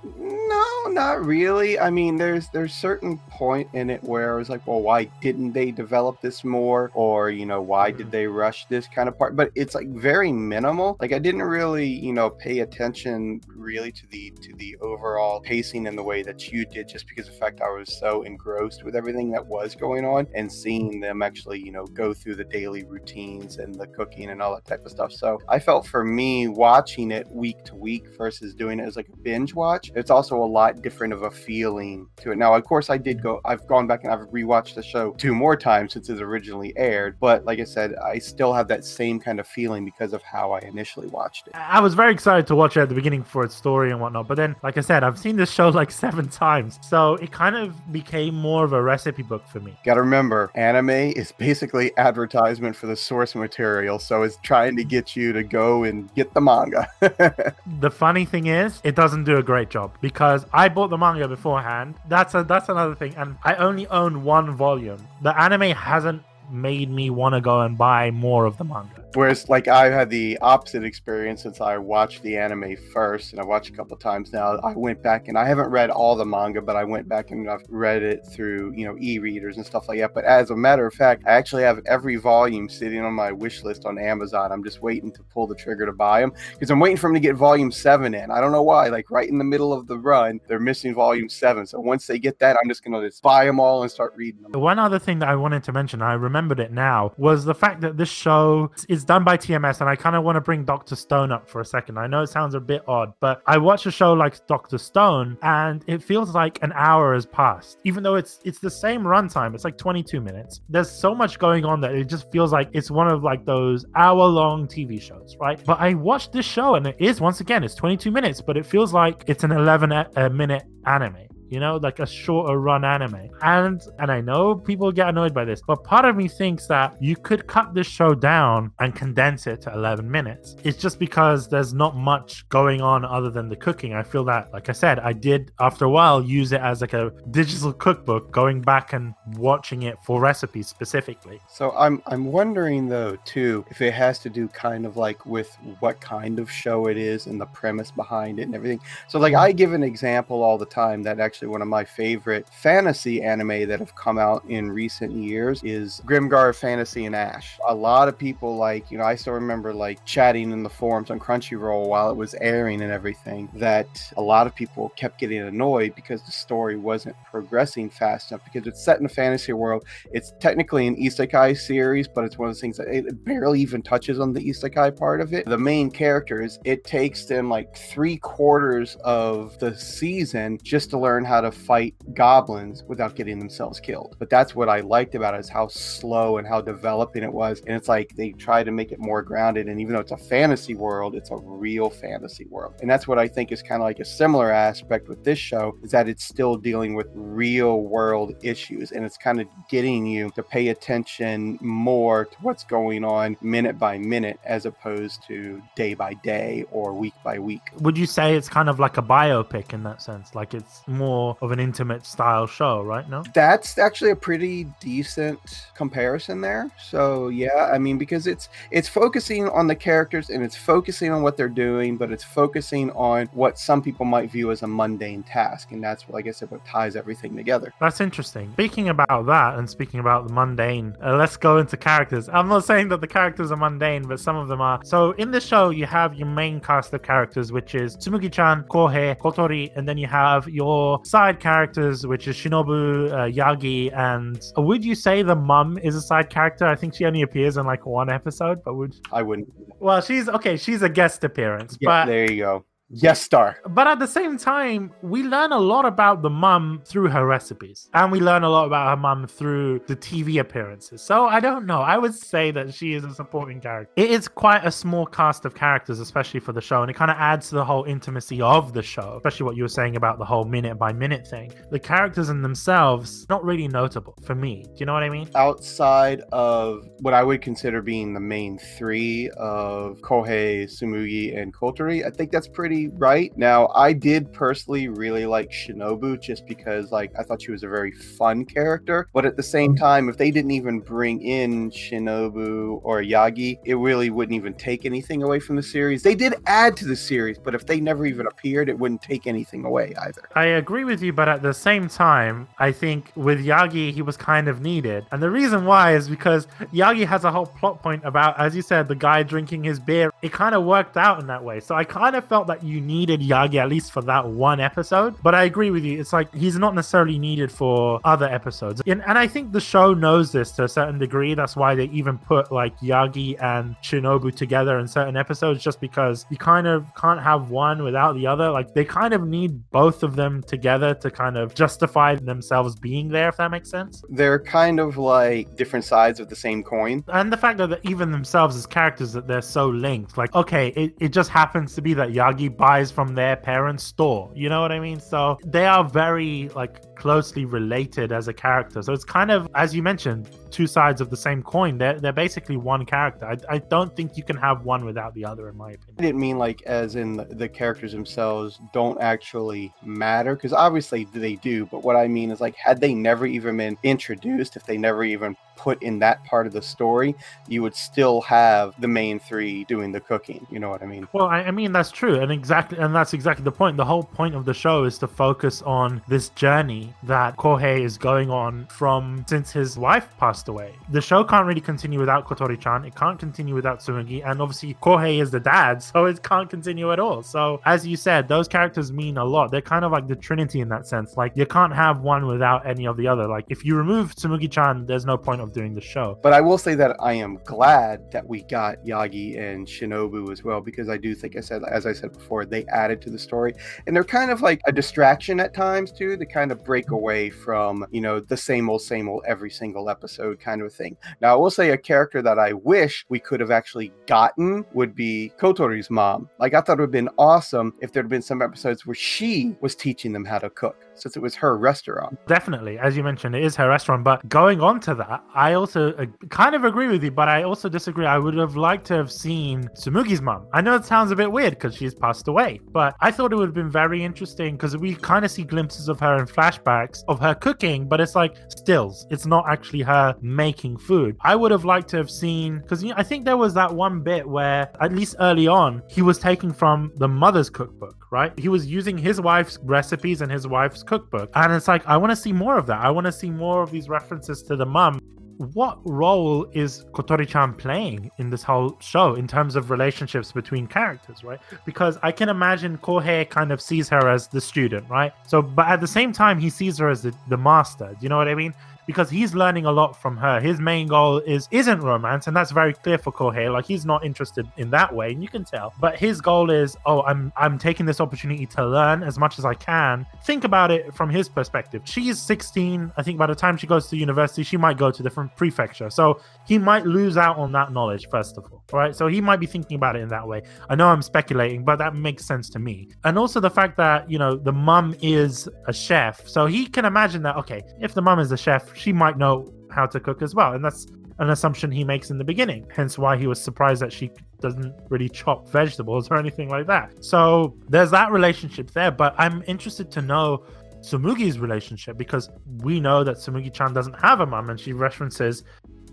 S2: No, not really. I mean, there's there's certain point in it where I was like, well, why didn't they develop this more, or you know, why did mm-hmm. they rush this kind of part? But it's like very minimal. Like I didn't really, you know, pay attention really to the to the overall pacing in the way that you did, just because of the fact I was so engrossed with everything that was going on and seeing them actually, you know, go through the daily routines and the cooking and all that type of stuff. So I felt for me watching it week to week versus doing it as like a binge watch, it's also a lot different of a feeling to it. Now, of course, I did go, I've gone back and I've rewatched the show two more times since it originally aired. But like I said, I still have that same kind of feeling because of how I initially watched it.
S1: I was very excited to watch it at the beginning for its story and whatnot. But then, like I said, I've seen this show like [LAUGHS] seven times. So it kind of became more of a recipe book for me.
S2: Gotta remember, anime is basically advertisement for the source material. So it's trying to get you to go and get the manga. [LAUGHS]
S1: the funny thing is, it doesn't do a great job because I bought the manga beforehand. That's a that's another thing, and I only own one volume. The anime hasn't made me want to go and buy more of the manga.
S2: Whereas, like, I've had the opposite experience since I watched the anime first, and I watched a couple times now. I went back and I haven't read all the manga, but I went back and I've read it through, you know, e-readers and stuff like that. But as a matter of fact, I actually have every volume sitting on my wish list on Amazon. I'm just waiting to pull the trigger to buy them because I'm waiting for them to get volume seven in. I don't know why. Like right in the middle of the run, they're missing volume seven. So once they get that, I'm just gonna just buy them all and start reading them.
S1: One other thing that I wanted to mention, I remembered it now, was the fact that this show is done by TMS, and I kind of want to bring Doctor Stone up for a second. I know it sounds a bit odd, but I watch a show like Doctor Stone, and it feels like an hour has passed, even though it's it's the same runtime. It's like 22 minutes. There's so much going on that it just feels like it's one of like those hour-long TV shows, right? But I watched this show, and it is once again, it's 22 minutes, but it feels like it's an 11 uh, minute anime you know like a shorter run anime. And and i know people get annoyed by this but part of me thinks that you could cut this show down and condense it to 11 minutes. It's just because there's not much going on other than the cooking. I feel that like i said i did after a while use it as like a digital cookbook going back and watching it for recipes specifically.
S2: So i'm i'm wondering though too if it has to do kind of like with what kind of show it is and the premise behind it and everything. So like mm-hmm. i give an example all the time that actually actually one of my favorite fantasy anime that have come out in recent years is Grimgar Fantasy and Ash. A lot of people like, you know, I still remember like chatting in the forums on Crunchyroll while it was airing and everything that a lot of people kept getting annoyed because the story wasn't progressing fast enough because it's set in a fantasy world. It's technically an isekai series, but it's one of those things that it barely even touches on the isekai part of it. The main characters, it takes them like three quarters of the season just to learn how to fight goblins without getting themselves killed. But that's what I liked about it is how slow and how developing it was. And it's like they try to make it more grounded. And even though it's a fantasy world, it's a real fantasy world. And that's what I think is kind of like a similar aspect with this show is that it's still dealing with real world issues and it's kind of getting you to pay attention more to what's going on minute by minute as opposed to day by day or week by week.
S1: Would you say it's kind of like a biopic in that sense? Like it's more more of an intimate style show, right? No,
S2: that's actually a pretty decent comparison there. So yeah, I mean because it's it's focusing on the characters and it's focusing on what they're doing, but it's focusing on what some people might view as a mundane task, and that's like I said, what ties everything together.
S1: That's interesting. Speaking about that, and speaking about the mundane, uh, let's go into characters. I'm not saying that the characters are mundane, but some of them are. So in the show, you have your main cast of characters, which is Tsumugi-chan, Kohei, Kotori, and then you have your side characters, which is Shinobu, uh, Yagi, and uh, would you say the mum is a side character? I think she only appears in like one episode, but would
S2: I wouldn't.
S1: well, she's okay. She's a guest appearance,
S2: Yeah,
S1: but
S2: there you go. Yes, star.
S1: but at the same time, we learn a lot about the mum through her recipes, and we learn a lot about her mum through the TV appearances. So I don't know. I would say that she is a supporting character. It is quite a small cast of characters, especially for the show, and it kind of adds to the whole intimacy of the show. Especially what you were saying about the whole minute by minute thing. The characters in themselves not really notable for me. Do you know what I mean?
S2: Outside of what I would consider being the main three of Kohei, Tsumugi, and Kotori, I think that's pretty right. Now, I did personally really like Shinobu just because, like, I thought she was a very fun character. But at the same mm-hmm. time, if they didn't even bring in Shinobu or Yagi, it really wouldn't even take anything away from the series. They did add to the series, but if they never even appeared, it wouldn't take anything away either.
S1: I agree with you, but at the same time, I think with Yagi, he was kind of needed. And the reason why is because Yagi has a whole plot point about, as you said, the guy drinking his beer. It kind of worked out in that way. So I kind of felt that you needed Yagi at least for that one episode. But I agree with you. It's like he's not necessarily needed for other episodes. And, and I think the show knows this to a certain degree. That's why they even put like Yagi and Shinobu together in certain episodes, just because you kind of can't have one without the other. Like they kind of need both of them together to kind of justify themselves being there, if that makes sense.
S2: They're kind of like different sides of the same coin.
S1: And the fact that even themselves as characters that they're so linked, like okay, it, it just happens to be that Yagi buys from their parents' store. You know what I mean? So they are very like closely related as a character. So it's kind of, as you mentioned, two sides of the same coin. They're they're basically one character. I, I don't think you can have one without the other, in my opinion.
S2: I didn't mean like as in the, the characters themselves don't actually matter because obviously they do. But what I mean is like had they never even been introduced, if they never even put in that part of the story, you would still have the main three doing the cooking. You know what I mean?
S1: Well, I, I mean that's true, and exactly, and that's exactly the point. The whole point of the show is to focus on this journey that Kohei is going on from since his wife passed away. The show can't really continue without Kotori-chan. It can't continue without Tsumugi, and obviously Kohei is the dad, [LAUGHS] so it can't continue at all. So, as you said, those characters mean a lot. They're kind of like the trinity in that sense. Like you can't have one without any of the other. Like if you remove Tsumugi-chan, there's no point of doing the show.
S2: But I will say that I am glad that we got Yagi and Shinobu as well because I do think I said, as I said before, they added to the story and they're kind of like a distraction at times too to kind of break away from you know the same old same old every single episode kind of thing now i will say a character that i wish we could have actually gotten would be kotori's mom like i thought it would have been awesome if there had been some episodes where she was teaching them how to cook since it was her restaurant
S1: Definitely, as you mentioned, it is her restaurant. But going on to that, I also uh, kind of agree with you, but I also disagree. I would have liked to have seen Tsumugi's mom. I know it sounds a bit weird because she's passed away, but I thought it would have been very interesting because we kind of see glimpses of her in flashbacks of her cooking, but it's like stills. It's not actually her making food. I would have liked to have seen because you know, I think there was that one bit where, at least early on, he was taking from the mother's cookbook, right? He was using his wife's recipes and his wife's cookbook. And it's like, I want to see more of that. I want to see more of these references to the mum. What role is Kotori chan playing in this whole show in terms of relationships between characters, right? Because I can imagine Kohei kind of sees her as the student, right? So, but at the same time, he sees her as the, the master. Do you know what I mean? Because he's learning a lot from her. His main goal is isn't romance, and that's very clear for Kohei. Like he's not interested in that way, and you can tell. But his goal is, oh, I'm I'm taking this opportunity to learn as much as I can. Think about it from his perspective. She's 16. I think by the time she goes to university, she might go to different prefecture. So he might lose out on that knowledge first of all. Right. So he might be thinking about it in that way. I know I'm speculating, but that makes sense to me. And also the fact that you know the mum is a chef, so he can imagine that. Okay, if the mum is a chef, she might know how to cook as well. And that's an assumption he makes in the beginning. Hence why he was surprised that she doesn't really chop vegetables [LAUGHS] or anything like that. So there's that relationship there. But I'm interested to know Tsumugi's relationship because we know that Tsumugi chan doesn't have a mom and she references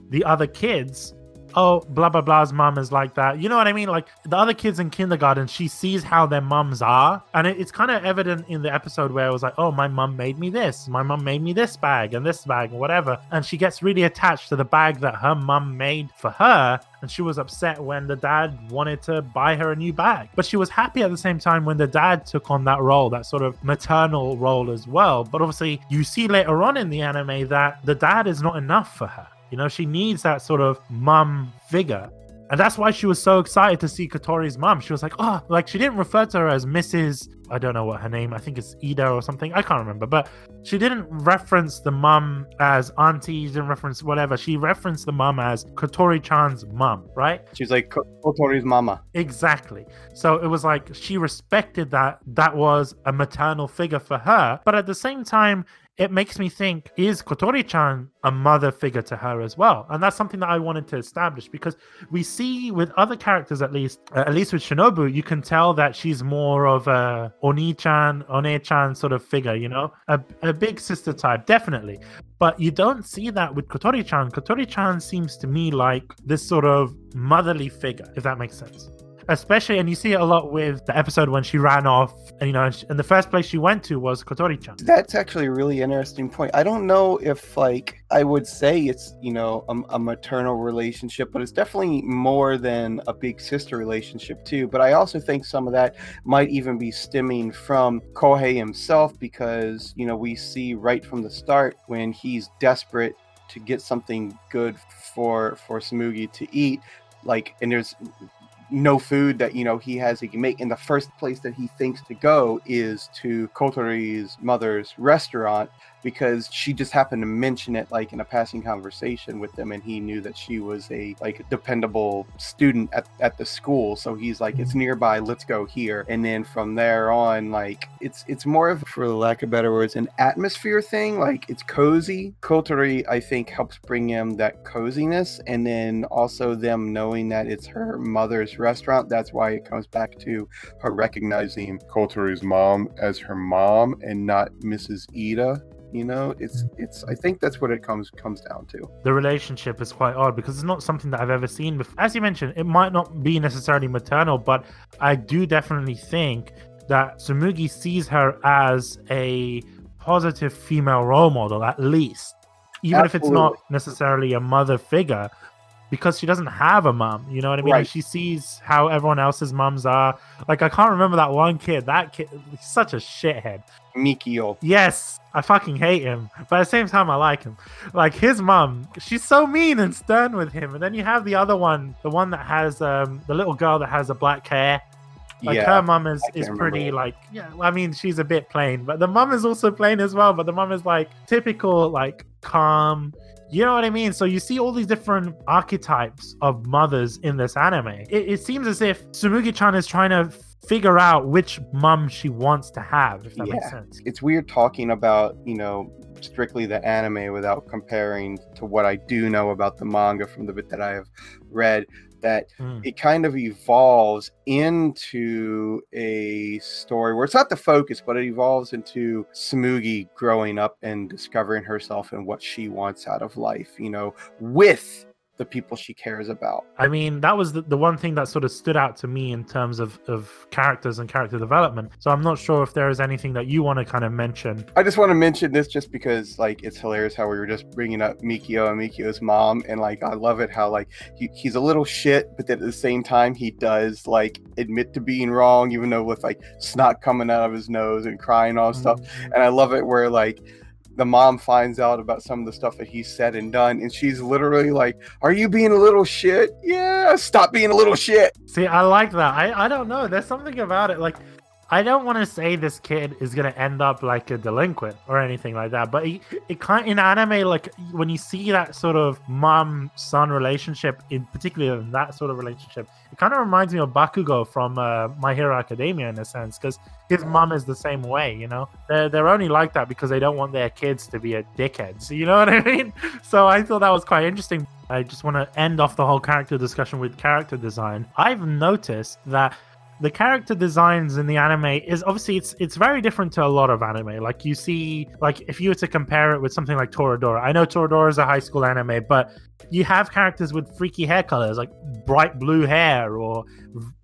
S1: the other kids oh, blah blah blah's mom is like that. You know what I mean? Like the other kids in kindergarten, she sees how their mums are, and it, it's kind of evident in the episode where it was like, oh, my mum made me this, my mum made me this bag and this bag and whatever, and she gets really attached to the bag that her mum made for her. and she was upset when the dad wanted to buy her a new bag. But she was happy at the same time when the dad took on that role, that sort of maternal role as well. But obviously, you see later on in the anime that the dad is not enough for her. You know, she needs that sort of mum figure. And that's why she was so excited to see Kotori's mom. She was like, oh, like she didn't refer to her as Mrs. I don't know what her name. I think it's Ida or something. I can't remember. But she didn't reference the mum as auntie. Didn't reference whatever. She referenced the mum as Kotori-chan's mum, right?
S2: She's like Kotori's mama.
S1: Exactly. So it was like she respected that that was a maternal figure for her. But at the same time, it makes me think is Kotori chan a mother figure to her as well? And that's something that I wanted to establish because we see with other characters, at least, uh, at least with Shinobu, you can tell that she's more of a Oni chan, One chan sort of figure, you know, a, a big sister type, definitely. But you don't see that with Kotori chan. Kotori chan seems to me like this sort of motherly figure, if that makes sense especially and you see it a lot with the episode when she ran off and you know and the first place she went to was kotori-chan
S2: that's actually a really interesting point. I don't know if like i would say it's you know a, a, maternal relationship but it's definitely more than a big sister relationship too. But i also think some of that might even be stemming from kohei himself because you know we see right from the start when he's desperate to get something good for for Tsumugi to eat like and there's no food that you know he has he can make. And the first place that he thinks to go is to kotori's mother's restaurant because she just happened to mention it like in a passing conversation with them and he knew that she was a like dependable student at, at the school. So he's like it's mm-hmm. nearby let's go here. And then from there on like it's it's more of for lack of better words an atmosphere thing. Like it's cozy. Kotori i think helps bring him that coziness and then also them knowing that it's her mother's restaurant that's why it comes back to her recognizing kotori's mom as her mom and not mrs ida you know it's it's i think that's what it comes comes down to.
S1: The relationship is quite odd because it's not something that i've ever seen before. As you mentioned it might not be necessarily maternal but i do definitely think that Tsumugi sees her as a positive female role model at least. Even Absolutely. if it's not necessarily a mother figure because she doesn't have a mom. You know what I mean? Right. she sees how everyone else's moms are. Like I can't remember that one kid. That kid, such a shithead.
S2: Mikio.
S1: Yes, I fucking hate him, but at the same time I like him. Like his mom, she's so mean and stern with him, and then you have the other one, the one that has um the little girl that has a black hair. Like yeah, her mom is is pretty like yeah. I mean she's a bit plain, but the mom is also plain as well. But the mom is like typical like calm you know what I mean? So you see all these different archetypes of mothers in this anime. It, it seems as if Tsumugi-chan is trying to figure out which mom she wants to have, if that yeah. makes sense.
S2: It's weird talking about, you know, strictly the anime without comparing to what I do know about the manga from the bit that I have read that mm. it kind of evolves into a story where it's not the focus, but it evolves into Tsumugi growing up and discovering herself and what she wants out of life, you know, with the people she cares about.
S1: I mean, that was the, the one thing that sort of stood out to me in terms of, of characters and character development. So I'm not sure if there is anything that you want to kind of mention.
S2: I just want to mention this just because, like, it's hilarious how we were just bringing up Mikio and Mikio's mom. And, like, I love it how, like, he, he's a little shit, but then at the same time, he does, like, admit to being wrong, even though with, like, snot coming out of his nose and crying all mm-hmm. stuff. And I love it where, like, the mom finds out about some of the stuff that he said and done, and she's literally like, "Are you being a little shit? Yeah, stop being a little shit."
S1: See, I like that. I I don't know. There's something about it. Like, I don't want to say this kid is gonna end up like a delinquent or anything like that, but it, kind in anime, like when you see that sort of mom son relationship, in particular in that sort of relationship, it kind of reminds me of Bakugo from uh, My Hero Academia in a sense, because his mom is the same way. You know, they're they're only like that because they don't want their kids to be a dickheads. [LAUGHS] You know what I mean? So I thought that was quite interesting. I just want to end off the whole character discussion with character design. I've noticed that the character designs in the anime is obviously it's it's very different to a lot of anime. Like you see, like if you were to compare it with something like Toradora, I know Toradora is a high school anime, but you have characters with freaky hair colors, like bright blue hair or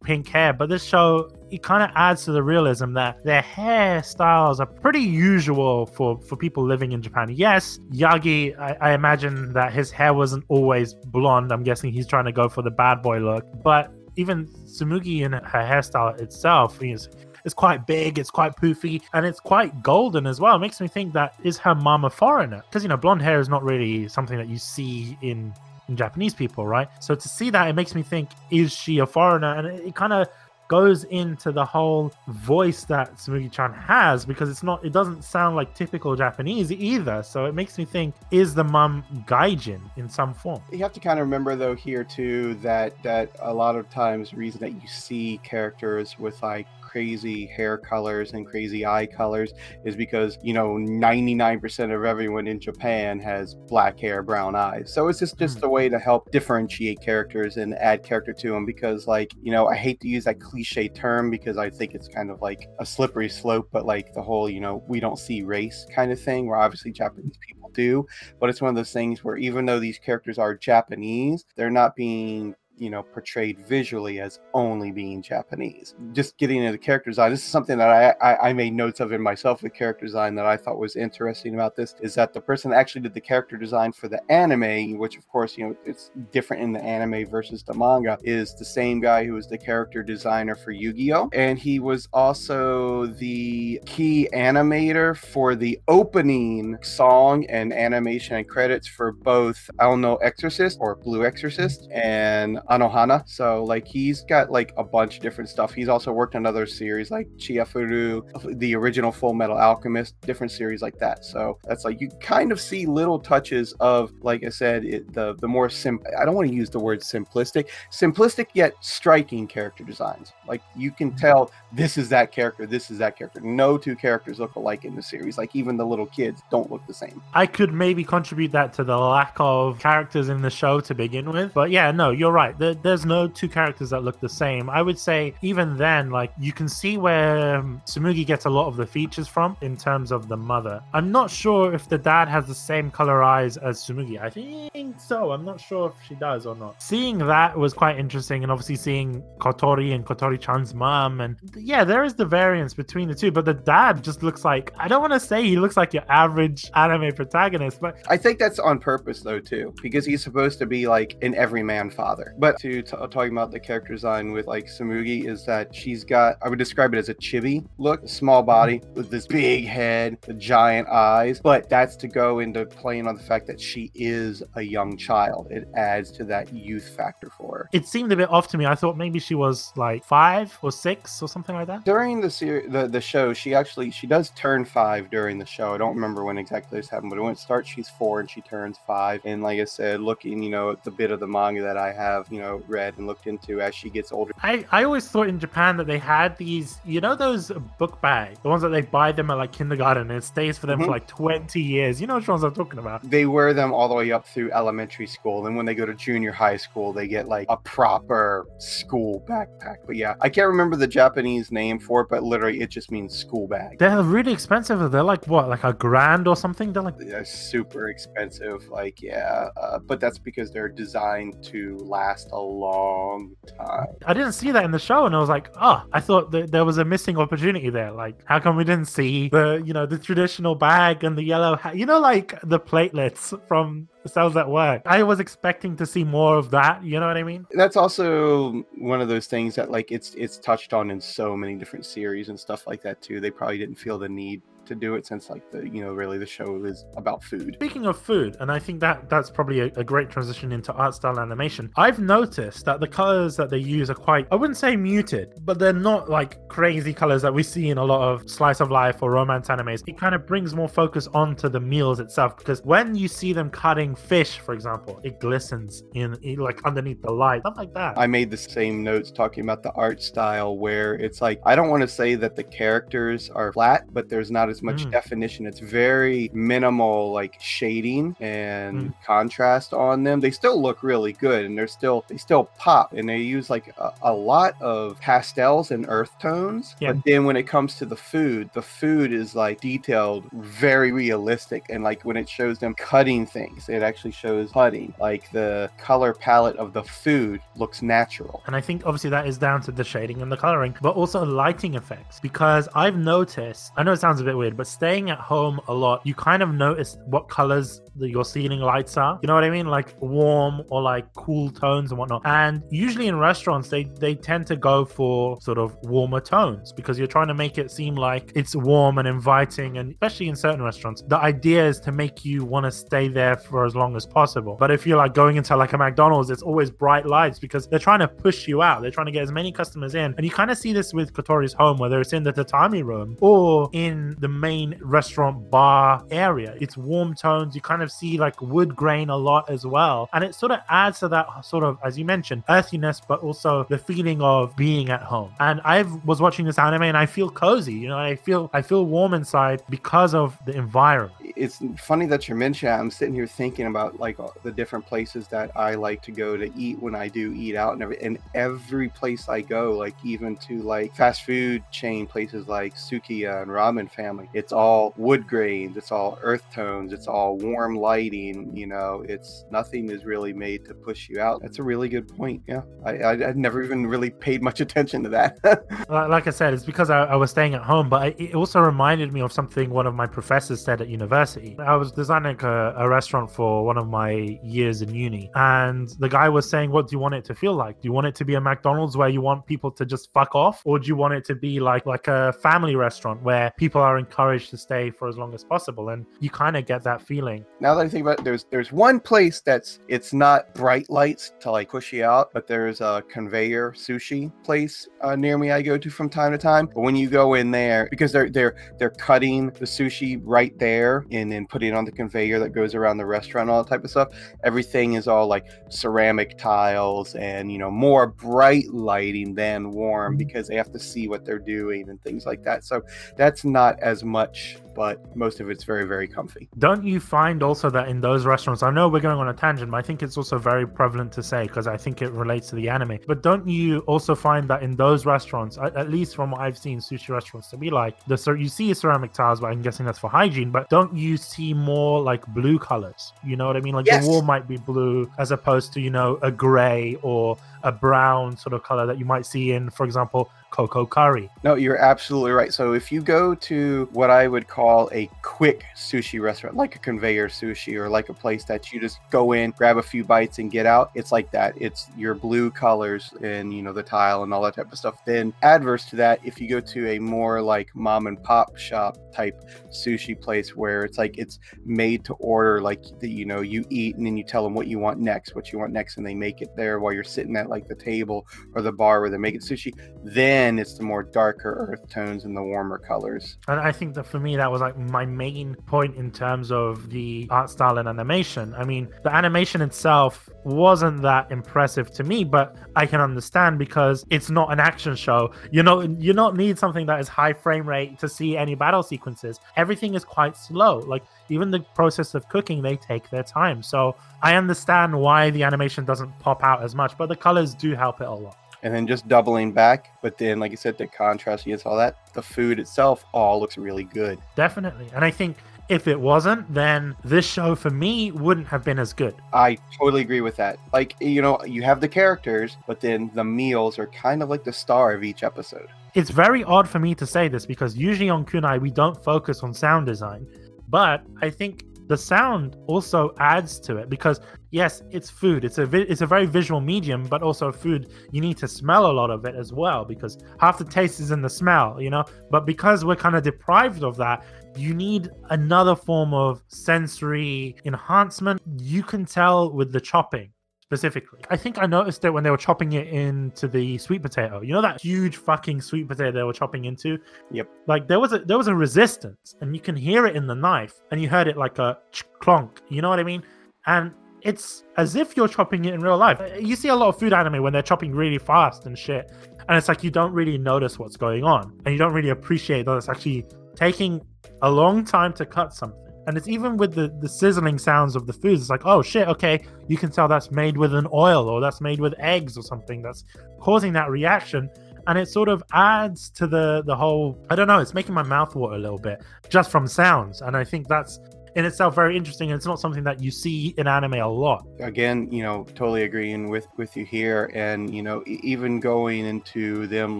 S1: pink hair. But this show it kind of adds to the realism that their hairstyles are pretty usual for for people living in Japan. Yes, Yagi, I, I imagine that his hair wasn't always blonde. I'm guessing he's trying to go for the bad boy look, but even Tsumugi and her hairstyle itself is is quite big, it's quite poofy, and it's quite golden as well. It makes me think that is her mom a foreigner? Because you know, blonde hair is not really something that you see in in Japanese people, right? So to see that, it makes me think, is she a foreigner? And it, it kind of goes into the whole voice that Tsumugi-chan has because it's not it doesn't sound like typical Japanese either. So it makes me think is the mom gaijin in some form.
S2: You have to kind of remember though here too that that a lot of times reason that you see characters with like crazy hair colors and crazy eye colors is because you know 99% of everyone in Japan has black hair, brown eyes. So it's just just mm. a way to help differentiate characters and add character to them because like you know I hate to use that cliche term because I think it's kind of like a slippery slope, but like the whole you know we don't see race kind of thing where obviously Japanese people do, but it's one of those things where even though these characters are Japanese, they're not being you know portrayed visually as only being Japanese. Just getting into character design. This is something that I, I, I made notes of in myself. with character design that I thought was interesting about this is that the person actually did the character design for the anime, which of course you know it's different in the anime versus the manga, is the same guy who was the character designer for Yu-Gi-Oh, and he was also the key animator for the opening song and animation and credits for both Ao no Exorcist or Blue Exorcist and Anohana. So like he's got like a bunch of different stuff. He's also worked on other series like Chihayafuru, the original Full Metal Alchemist, different series like that. So that's like you kind of see little touches of like I said, it, the the more sim. I don't want to use the word simplistic, simplistic yet striking character designs. Like you can mm-hmm. tell this is that character, this is that character. No two characters look alike in the series. Like even the little kids don't look the same.
S1: I could maybe contribute that to the lack of characters in the show to begin with. But yeah, no, you're right there's no two characters that look the same. I would say even then, like you can see where um, Tsumugi gets a lot of the features from in terms of the mother. I'm not sure if the dad has the same color eyes as Tsumugi. I think so. I'm not sure if she does or not. Seeing that was quite interesting, and obviously seeing Kotori and Kotori-chan's mom, and yeah, there is the variance between the two. But the dad just looks like I don't want to say he looks like your average anime protagonist, but
S2: I think that's on purpose though too, because he's supposed to be like an everyman father. But but to t- talking about the character design with like Tsumugi is that she's got I would describe it as a chibi look, small body mm-hmm. with this big head, the giant eyes. But that's to go into playing on the fact that she is a young child. It adds to that youth factor for her.
S1: It seemed a bit off to me. I thought maybe she was like five or six or something like that.
S2: During the series, the, the show, she actually she does turn five during the show. I don't remember when exactly this happened, but when it starts, she's four and she turns five. And like I said, looking, you know, at the bit of the manga that I have, you you know read and looked into as she gets older.
S1: I I always thought in Japan that they had these, you know, those book bags, the ones that they buy them at like kindergarten and it stays for them mm-hmm. for like twenty years. You know which ones I'm talking about?
S2: They wear them all the way up through elementary school. and when they go to junior high school, they get like a proper school backpack. But yeah, I can't remember the Japanese name for it, but literally it just means school bag.
S1: They're really expensive. They're like what, like a grand or something? They're like
S2: they're super expensive. Like yeah, uh, but that's because they're designed to last a long time.
S1: I didn't see that in the show, and I was like, oh, I thought that there was a missing opportunity there. Like, how come we didn't see the, you know, the traditional bag and the yellow hat? You know, like the platelets from the cells at work. I was expecting to see more of that. You know what I mean?
S2: That's also one of those things that like it's it's touched on in so many different series and stuff like that too. They probably didn't feel the need to do it since like the you know really the show is about food
S1: speaking of food and i think that that's probably a, a, great transition into art style animation i've noticed that the colors that they use are quite i wouldn't say muted but they're not like crazy colors that we see in a lot of slice of life or romance animes it kind of brings more focus onto the meals itself because when you see them cutting fish, for example, it glistens in, like underneath the light, stuff like that.
S2: I made the same notes talking about the art style where it's like I don't want to say that the characters are flat, but there's not as much
S1: Mm.
S2: definition. It's very minimal like shading and
S1: Mm.
S2: contrast on them. They still look really good and they're still they still pop and they use like a, a lot of pastels and earth tones.
S1: Yeah.
S2: But then when it comes to the food, the food is like detailed, very realistic and like when it shows them cutting things, it actually shows cutting. Like the color palette of the food looks natural.
S1: And I think obviously that is down to the shading and the coloring, but also lighting effects. Because I've noticed, I know it sounds a bit weird, but staying at home a lot, you kind of notice what colors your ceiling lights are. You know what I mean? Like warm or like cool tones and whatnot. And usually in restaurants, they they tend to go for sort of warmer tones because you're trying to make it seem like it's warm and inviting. And especially in certain restaurants, the idea is to make you want to stay there for as long as possible. But if you're like going into like a McDonald's, it's always bright lights because they're trying to push you out. They're trying to get as many customers in. And you kind of see this with Kotori's home, whether it's in the tatami room or in the main restaurant bar area. It's warm tones. You kind of see like wood grain a lot as well. And it sort of adds to that sort of, as you mentioned, earthiness, but also the feeling of being at home. And I was watching this anime and I feel cozy. You know, I feel I feel warm inside because of the environment.
S2: It's funny that you mentioned. I'm sitting here thinking about like uh, the different places that I like to go to eat when I do eat out and every and every place I go, like even to like fast food chain places like Sukiya and Ramen Family, it's all wood grains, it's all earth tones, it's all warm lighting. You know, it's nothing is really made to push you out. That's a really good point. Yeah, I I I'd never even really paid much [LAUGHS] attention to that. [LAUGHS]
S1: Like, I said, it's because I, I was staying at home, but I, it also reminded me of something one of my professors said at university. I was designing a, a restaurant for one of my years in uni, and the guy was saying, What do you want it to feel like? Do you want it to be a McDonald's where you want people to just fuck off? Or do you want it to be like, like a family restaurant where people are encouraged to stay for as long as possible? And you kind of get that feeling.
S2: now that I think about it, there's there's one place that's it's not bright lights to like push you out, but there's a conveyor sushi place uh, near me I go to from time to time. But when you go in there, because they're they're they're cutting the sushi right there and then putting it on the conveyor that goes around the restaurant, all that type of stuff. Everything is all like ceramic tiles and you know more bright lighting than warm because they have to see what they're doing and things like that. So that's not as much, but most of it's very very comfy.
S1: Don't you find also that in those restaurants, I know we're going on a tangent, but I think it's also very prevalent to say because I think it relates to the anime. But don't you also find that in those restaurants, at, at least from what I've seen sushi restaurants to be like, the cer- you see ceramic tiles, but I'm guessing that's for hygiene. But don't you see more like blue colors? You know what I mean? Like
S2: Yes.
S1: the wall might be blue as opposed to you know a gray or a brown sort of color that you might see in, for example, cocoa curry.
S2: No, you're absolutely right. So if you go to what I would call a quick sushi restaurant, like a conveyor sushi or like a place that you just go in, grab a few bites and get out, it's like that. It's your blue colors and you know the tile and all that type of stuff. Then adverse to that, if you go to a more like mom and pop shop type sushi place where it's like it's made to order like the, you know you eat and then you tell them what you want next what you want next and they make it there while you're sitting at like the table or the bar where they make it sushi then it's the more darker earth tones and the warmer colors
S1: And I think that for me, that was like my main point in terms of the art style and animation. I mean, the animation itself wasn't that impressive to me, but I can understand because it's not an action show. You know, you don't need something that is high frame rate to see any battle sequences. Everything is quite slow. Like even the process of cooking, they take their time. So I understand why the animation doesn't pop out as much, but the colors do help it a lot.
S2: And then just doubling back but then like I said the contrast against all that the food itself all looks really good
S1: Definitely. And I think if it wasn't, then this show for me wouldn't have been as good.
S2: I totally agree with that. Like, you know, you have the characters, but then the meals are kind of like the star of each episode.
S1: It's very odd for me to say this because usually on Kunai we don't focus on sound design, but I think the sound also adds to it because yes, it's food. It's a vi- it's a very visual medium, but also food. You need to smell a lot of it as well because half the taste is in the smell, you know. But because we're kind of deprived of that, you need another form of sensory enhancement. You can tell with the chopping specifically. I think I noticed it when they were chopping it into the sweet potato. You know that huge fucking sweet potato they were chopping into?
S2: Yep.
S1: Like there was a there was a resistance and you can hear it in the knife and you heard it like a clonk. You know what I mean? and it's as if you're chopping it in real life. Uh, you see a lot of food anime when they're chopping really fast and shit, and it's like you don't really notice what's going on, and you don't really appreciate that it's actually taking a long time to cut something. And it's even with the, the sizzling sounds of the foods. It's like, oh shit, okay, you can tell that's made with an oil or that's made with eggs or something that's causing that reaction. And it sort of adds to the the whole. I don't know. It's making my mouth water a little bit just from sounds, and I think that's in itself very interesting. And it's not something that you see in anime a lot.
S2: Again, you know, totally agreeing with with you here, and you know, even going into them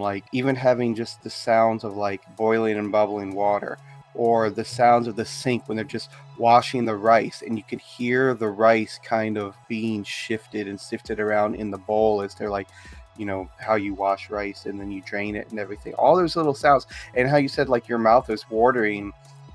S2: like even having just the sounds of like boiling and bubbling water or the sounds of the sink when they're just washing the rice and you could hear the rice kind of being shifted and sifted around in the bowl as they're like you know how you wash rice and then you drain it and everything. All those little sounds and how you said like your mouth is watering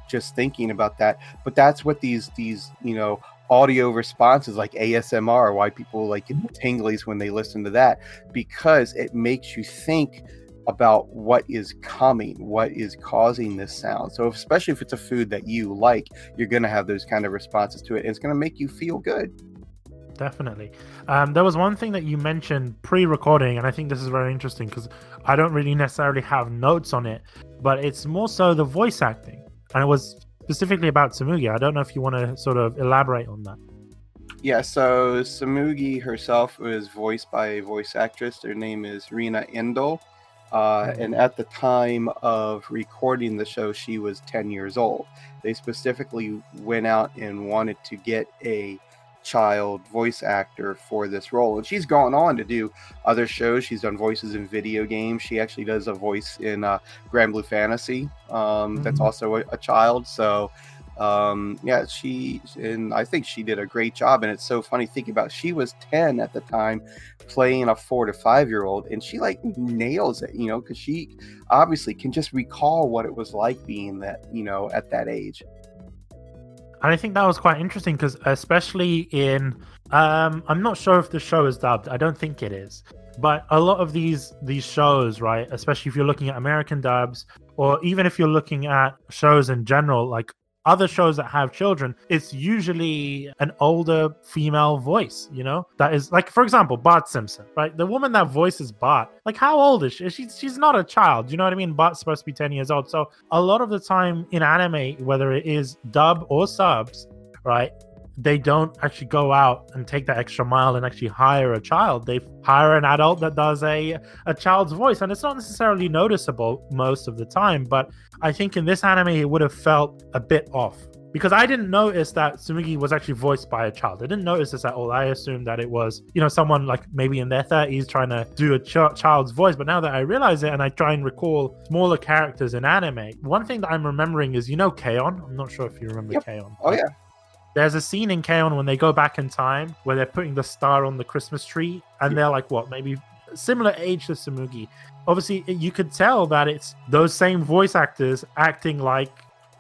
S2: just thinking about that but that's what these these you know audio responses like asmr why people like get mm-hmm. tinglies when they listen to that because it makes you think about what is coming, what is causing this sound. So, especially if it's a food that you like, you're going to have those kind of responses to it. And it's going to make you feel good.
S1: Definitely. Um, there was one thing that you mentioned pre recording, and I think this is very interesting because I don't really necessarily have notes on it, but it's more so the voice acting. And it was specifically about Tsumugi. I don't know if you want to sort of elaborate on that.
S2: Yeah, so Tsumugi herself was voiced by a voice actress. Her name is Rina Endo. Uh, and at the time of recording the show, she was 10 years old. They specifically went out and wanted to get a child voice actor for this role. And she's gone on to do other shows. She's done voices in video games. She actually does a voice in uh, Granblue Fantasy um, mm-hmm. that's also a, a, child. So um yeah she and i think she did a great job and it's so funny thinking about she was 10 at the time playing a four to five year old and she like nails it you know because she obviously can just recall what it was like being that you know at that age.
S1: And i think that was quite interesting because especially in um i'm not sure if the show is dubbed i don't think it is but a lot of these these shows right especially if you're looking at american dubs or even if you're looking at shows in general like other shows that have children, it's usually an older female voice, you know? That is like, for example, Bart Simpson, right? The woman that voices Bart, like, how old is she? She's, she's not a child, you know what I mean? Bart's supposed to be 10 years old. So, a lot of the time in anime, whether it is dub or subs, right? They don't actually go out and take that extra mile and actually hire a child. They hire an adult that does a a child's voice, and it's not necessarily noticeable most of the time. But I think in this anime, it would have felt a bit off because I didn't notice that Tsumugi was actually voiced by a child. I didn't notice this at all. I assumed that it was, you know, someone like maybe in their 30s trying to do a ch- child's voice. But now that I realize it and I try and recall smaller characters in anime, one thing that I'm remembering is, you know, K-On! I'm not sure if you remember
S2: yep.
S1: K-On!
S2: Oh, yeah.
S1: There's a scene in K-On! when they go back in time where they're putting the star on the Christmas tree, and they're like, what, maybe similar age to Tsumugi. Obviously, you could tell that it's those same voice actors acting like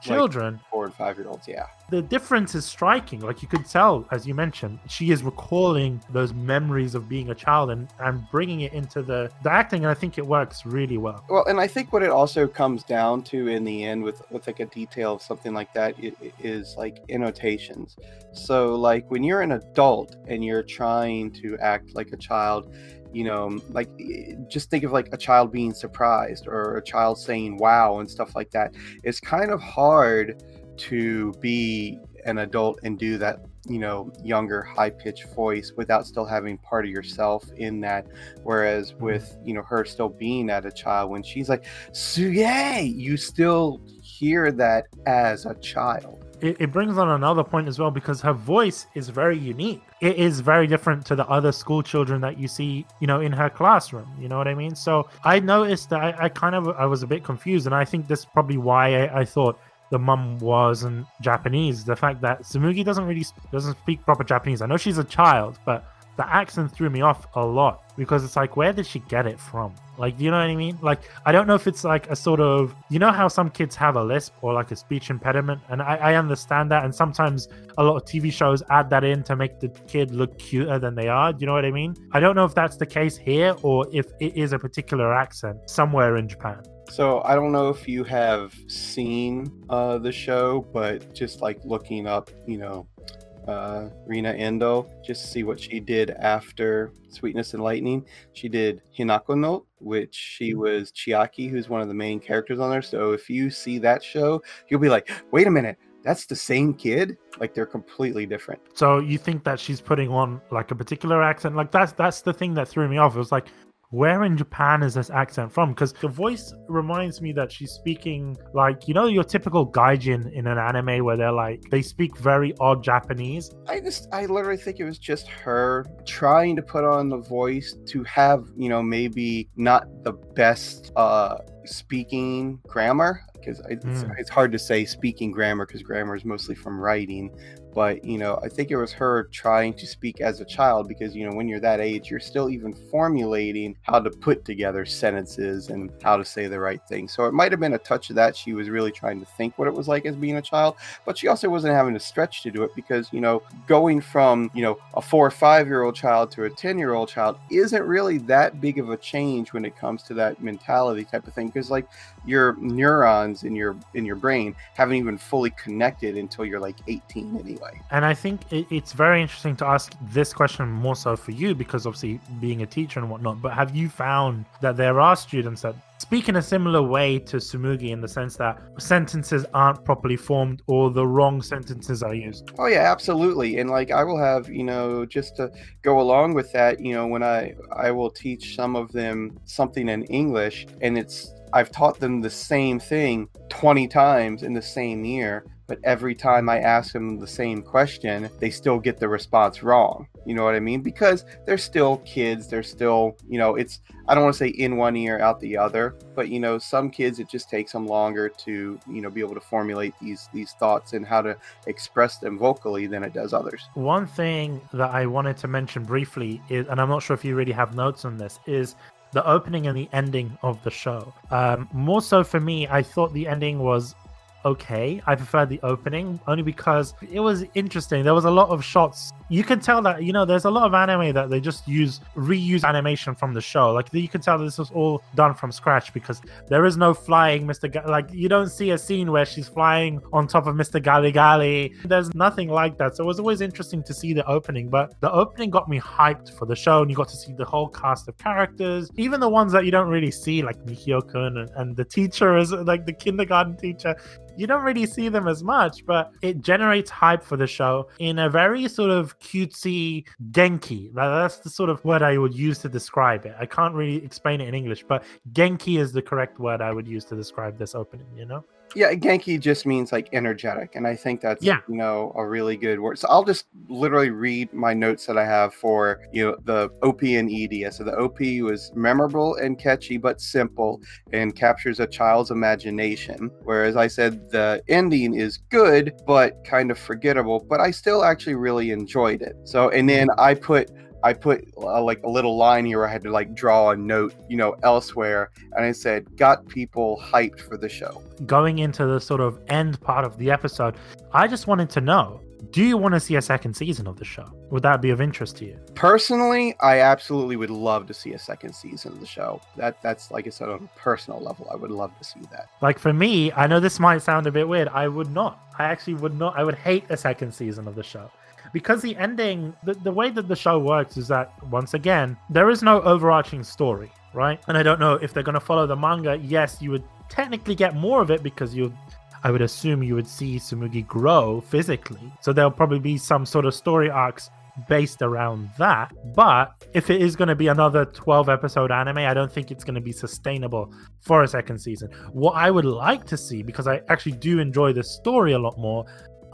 S1: children.
S2: Four and five year olds, yeah.
S1: The difference is striking. Like you could tell, as you mentioned, she is recalling those memories of being a child and, and bringing it into the, the acting. And I think it works really well.
S2: Well, and I think what it also comes down to in the end with, with like a detail of something like that it, it is like annotations. So, like when you're an adult and you're trying to act like a child, you know like just think of like a child being surprised or a child saying wow and stuff like that it's kind of hard to be an adult and do that you know younger high pitched voice without still having part of yourself in that whereas mm-hmm. with you know her still being at a child when she's like suye you still hear that as a child
S1: it, it brings on another point as well because her voice is very unique. It is very different to the other school children that you see, you know, in her classroom. You know what I mean? So I noticed that I, I kind of I was a bit confused, and I think this is probably why I, I thought the mum wasn't Japanese. The fact that Tsumugi doesn't really doesn't speak proper Japanese. I know she's a child, but the accent threw me off a lot because it's like, where did she get it from? Like, do you know what I mean? Like, I don't know if it's like a sort of, you know, how some kids have a lisp or like a speech impediment, and I, I understand that. And sometimes a lot of TV shows add that in to make the kid look cuter than they are. Do you know what I mean? I don't know if that's the case here or if it is a particular accent somewhere in Japan.
S2: So I don't know if you have seen uh, the show, but just like looking up, you know, uh, Rina Endo, just to see what she did after Sweetness and Lightning. She did Hinako Note, which she
S1: Mm-hmm.
S2: was Chiaki, who's one of the main characters on there. So if you see that show, you'll be like, wait a minute, that's the same kid? Like they're completely different.
S1: So you think that she's putting on like a particular accent? Like that's that's the thing that threw me off. It was like, where in Japan is this accent from? Because the voice reminds me that she's speaking like you know your typical gaijin in an anime where they're like they speak very odd Japanese.
S2: I just, I literally think it was just her trying to put on the voice to have, you know, maybe not the best uh speaking grammar because it's,
S1: Mm.
S2: it's hard to say speaking grammar because grammar is mostly from writing. But, you know, I think it was her trying to speak as a child because, you know, when you're that age, you're still even formulating how to put together sentences and how to say the right thing. So it might have been a touch of that. She was really trying to think what it was like as being a child but she also wasn't having to stretch to do it because you know going from you know a four or five year old child to a 10 year old child isn't really that big of a change when it comes to that mentality type of thing because like your neurons in your in your brain haven't even fully connected until you're like 18 anyway
S1: And I think it, it's very interesting to ask this question more so for you because obviously being a teacher and whatnot. But have you found that there are students that speak in a similar way to Tsumugi in the sense that sentences aren't properly formed or the wrong sentences are used?
S2: Oh yeah, absolutely. And like I will have, you know, just to go along with that, you know, when I I will teach some of them something in English and it's I've taught them the same thing 20 times in the same year, but every time I ask them the same question, they still get the response wrong. You know what I mean? Because they're still kids, they're still, you know, it's I don't want to say in one ear out the other, but you know, some kids it just takes them longer to, you know, be able to formulate these these thoughts and how to express them vocally than it does others.
S1: One thing that I wanted to mention briefly is, and I'm not sure if you really have notes on this, is the opening and the ending of the show. Um, more so for me, I thought the ending was okay. I preferred the opening only because it was interesting. There was a lot of shots. You can tell that you know there's a lot of anime that they just use reuse animation from the show. Like you can tell this was all done from scratch because there is no flying Mr. Ga- like you don't see a scene where she's flying on top of Mr. Gali Gali. There's nothing like that. So it was always interesting to see the opening, but the opening got me hyped for the show and you got to see the whole cast of characters, even the ones that you don't really see like Mikio-kun and, and the teacher is like the kindergarten teacher you don't really see them as much, but it generates hype for the show in a very sort of cutesy genki. That's the sort of word I would use to describe it. I can't really explain it in English, but genki is the correct word I would use to describe this opening, you know?
S2: Yeah, Genki just means like energetic, and I think that's
S1: Yeah.
S2: you know a really good word. So I'll just literally read my notes that I have for you know the OP and ED. So the OP was memorable and catchy but simple and captures a child's imagination. Whereas I said the ending is good but kind of forgettable, but I still actually really enjoyed it. So and then I put I put uh, like a little line here I had to like draw a note, you know, elsewhere, and I said, got people hyped for the show.
S1: Going into the sort of end part of the episode, I just wanted to know do you want to see a second season of the show? Would that be of interest to you?
S2: Personally, I absolutely would love to see a second season of the show. That that's like I said on a personal level, I would love to see that.
S1: Like for me, I know this might sound a bit weird. I would not. I actually would not. I would hate a second season of the show. Because the ending, the, the way that the show works is that, once again, there is no overarching story, right? And I don't know if they're going to follow the manga. Yes, you would technically get more of it because you, I would assume you would see Tsumugi grow physically. So there'll probably be some sort of story arcs based around that. But if it is going to be another 12 episode anime, I don't think it's going to be sustainable for a second season. What I would like to see, because I actually do enjoy the story a lot more,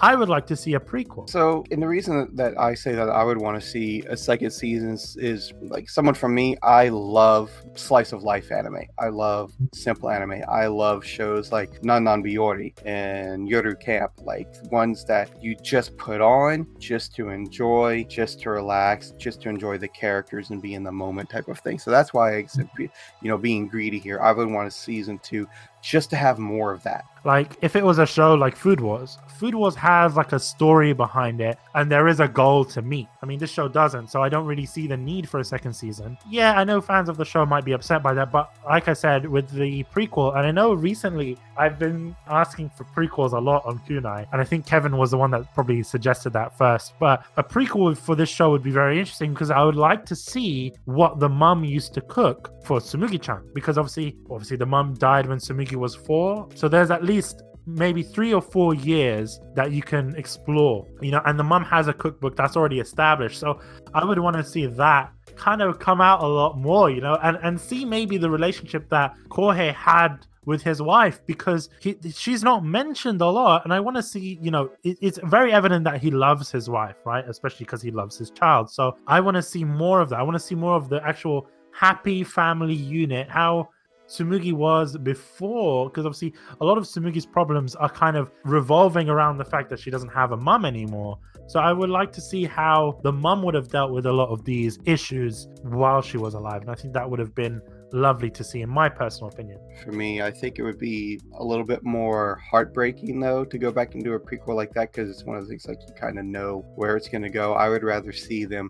S1: I would like to see a prequel.
S2: So, and the reason that I say that I would want to see a second season is, is like someone from me. I love slice of life anime. I love simple anime. I love shows like Non Non Biyori and Yuru Camp, like ones that you just put on just to enjoy, just to relax, just to enjoy the characters and be in the moment type of thing. So that's why I said, you know, being greedy here, I would want a season two just to have more of that.
S1: Like if it was a show like Food Wars, Food Wars has like a story behind it and there is a goal to meet. I mean, this show doesn't, so I don't really see the need for a second season. Yeah, I know fans of the show might be upset by that, but like I said, with the prequel, and I know recently I've been asking for prequels a lot on Kunai, and I think Kevin was the one that probably suggested that first. But a prequel for this show would be very interesting because I would like to see what the mum used to cook for Tsumugi-chan, because obviously, obviously the mum died when Tsumugi was four, so there's at least maybe three or four years that you can explore you know and the mum has a cookbook that's already established. So i would want to see that kind of come out a lot more you know and and see maybe the relationship that kohei had with his wife because he, she's not mentioned a lot. And i want to see you know it, it's very evident that he loves his wife right? Especially because he loves his child. So i want to see more of that. I want to see more of the actual happy family unit how Tsumugi was before, because obviously a lot of Tsumugi's problems are kind of revolving around the fact that she doesn't have a mum anymore. So I would like to see how the mum would have dealt with a lot of these issues while she was alive. And I think that would have been lovely to see, in my personal opinion.
S2: For me, I think it would be a little bit more heartbreaking, though, to go back and do a prequel like that because it's one of the things like you kind of know where it's going to go. I would rather see them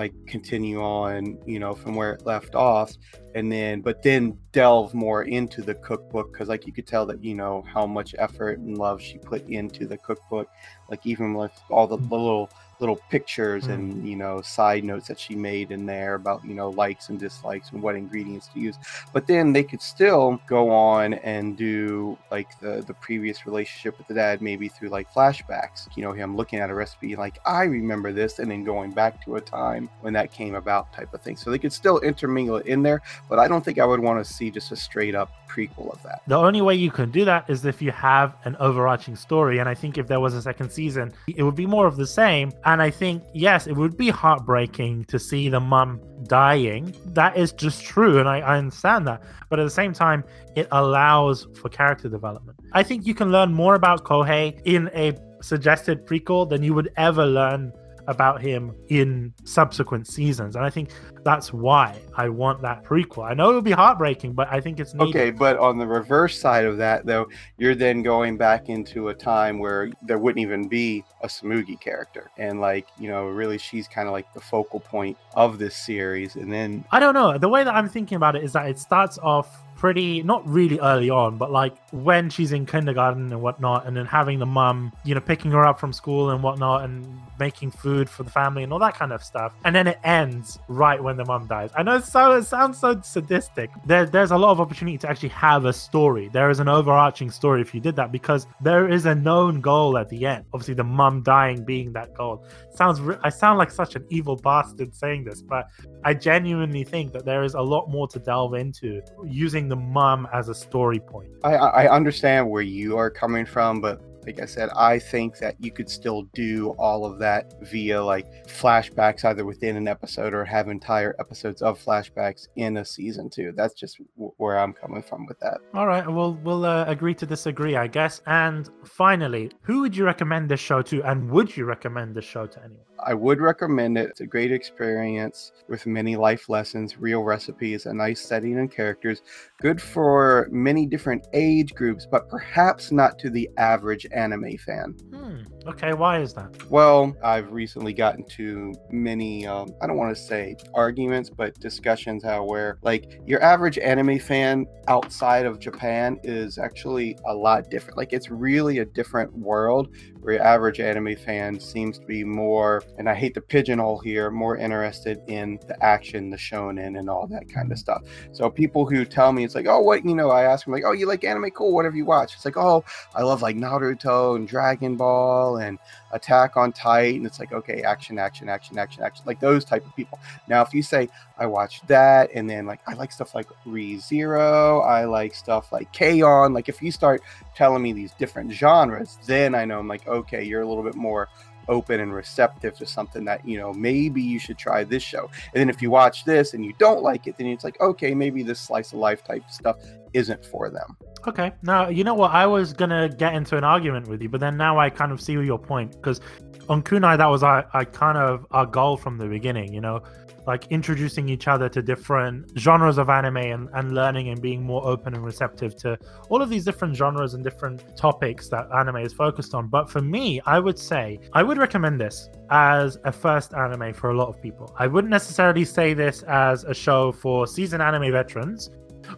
S2: like continue on, you know, from where it left off, and then but then delve more into the cookbook because like you could tell that you know how much effort and love she put into the cookbook, like even with all the little little pictures mm. and you know side notes that she made in there about you know likes and dislikes and what ingredients to use. But then they could still go on and do like the the previous relationship with the dad maybe through like flashbacks. You know him looking at a recipe like i remember this and then going back to a time when that came about type of thing. So they could still intermingle it in there but i don't think i would want to see just a straight up prequel of that.
S1: The only way you can do that is if you have an overarching story and i think if there was a second season it would be more of the same and I think, yes, it would be heartbreaking to see the mum dying. That is just true. And I, I understand that. But at the same time, it allows for character development. I think you can learn more about Kohei in a suggested prequel than you would ever learn about him in subsequent seasons. And I think that's why I want that prequel. I know it'll be heartbreaking, but I think it's needed.
S2: Okay, but on the reverse side of that, though, you're then going back into a time where there wouldn't even be a Tsumugi character, and like you know, really, she's kind of like the focal point of this series. And then
S1: I don't know. The way that I'm thinking about it is that it starts off pretty not really early on but like when she's in kindergarten and whatnot and then having the mum you know picking her up from school and whatnot and making food for the family and all that kind of stuff. And then it ends right when the mom dies. I know it, so, it sounds so sadistic. There, there's a lot of opportunity to actually have a story. There is an overarching story if you did that because there is a known goal at the end. Obviously the mom dying being that goal. Sounds i sound like such an evil bastard saying this but i genuinely think that there is a lot more to delve into using the mom as a story point.
S2: I, I understand where you are coming from, but like I said, I think that you could still do all of that via like flashbacks, either within an episode or have entire episodes of flashbacks in a season too. That's just w- where I'm coming from with that.
S1: All right, we'll we'll uh, agree to disagree, I guess. And finally, who would you recommend this show to, and would you recommend this show to anyone?
S2: I would recommend it. It's a great experience with many life lessons, real recipes, a nice setting and characters. Good for many different age groups, but perhaps not to the average anime fan.
S1: Hmm. Okay, why is that?
S2: Well, I've recently gotten to many, um, I don't want to say arguments, but discussions how where like your average anime fan outside of Japan is actually a lot different. Like it's really a different world where your average anime fan seems to be more, and I hate the pigeonhole here, more interested in the action, the shonen, and all that kind of stuff. So people who tell me it's like, oh, what you know, I ask them like, oh, you like anime? Cool. What have you watched? It's like, oh, I love like Naruto and Dragon Ball and Attack on Titan. It's like, okay, action, action, action, action, action, like those type of people. Now, if you say I watched that, and then like I like stuff like Re Zero, I like stuff like K-On. Like if you start telling me these different genres, then I know I'm like, okay, you're a little bit more open and receptive to something that you know maybe you should try this show and then if you watch this and you don't like it then it's like okay maybe this slice of life type stuff isn't for them.
S1: Okay. Now, you know what? I was to get into an argument with you, but then now I kind of see your point because on Kunai, that was our, our kind of our goal from the beginning, you know, like introducing each other to different genres of anime and, and learning and being more open and receptive to all of these different genres and different topics that anime is focused on. But for me, I would say I would recommend this as a first anime for a lot of people. I wouldn't necessarily say this as a show for seasoned anime veterans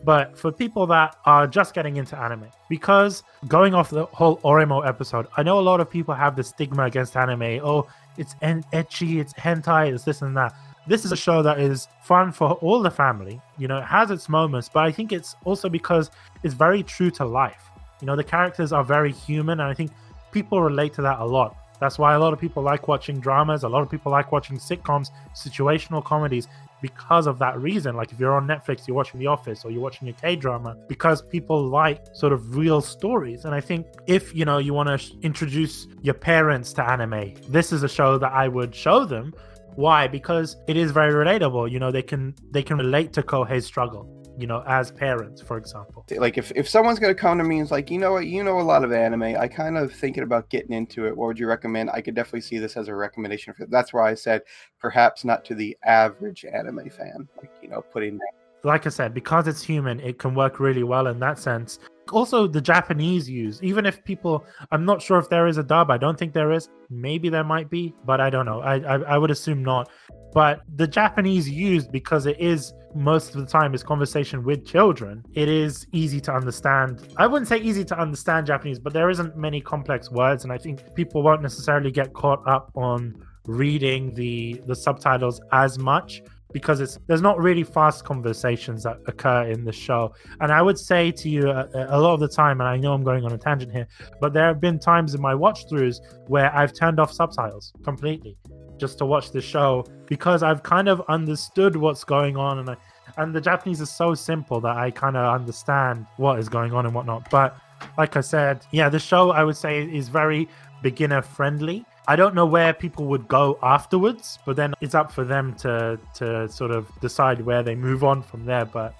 S1: but for people that are just getting into anime, because going off the whole Oreimo episode, I know a lot of people have the stigma against anime. Oh, it's en- ecchi, it's hentai, it's this and that. This is a show that is fun for all the family. You know, it has its moments, but I think it's also because it's very true to life. You know, the characters are very human, and I think people relate to that a lot. That's why a lot of people like watching dramas. A lot of people like watching sitcoms, situational comedies, because of that reason. Like if you're on Netflix, you're watching The Office or you're watching a K drama because people like sort of real stories. And I think if you know you want to sh- introduce your parents to anime, this is a show that I would show them. Why? Because it is very relatable. You know, they can they can relate to Kohei's struggle you know, as parents, for example.
S2: Like if, if someone's gonna come to me and it's like, you know what, you know a lot of anime, I kind of thinking about getting into it. What would you recommend? I could definitely see this as a recommendation for that's why I said perhaps not to the average anime fan. Like, you know, putting
S1: like I said, because it's human, it can work really well in that sense. Also, the Japanese use, even if people, I'm not sure if there is a dub. I don't think there is. Maybe there might be, but I don't know. I I, I would assume not. But the Japanese used because it is most of the time is conversation with children. It is easy to understand. I wouldn't say easy to understand Japanese, but there isn't many complex words, and I think people won't necessarily get caught up on reading the the subtitles as much because it's there's not really fast conversations that occur in the show. And i would say to you a, a, lot of the time and i know i'm going on a tangent here but there have been times in my watch throughs where i've turned off subtitles completely just to watch the show because i've kind of understood what's going on. And I, and the japanese is so simple that i kind of understand what is going on and whatnot. But like i said yeah the show i would say is very beginner friendly I don't know where people would go afterwards, but then it's up for them to to sort of decide where they move on from there. But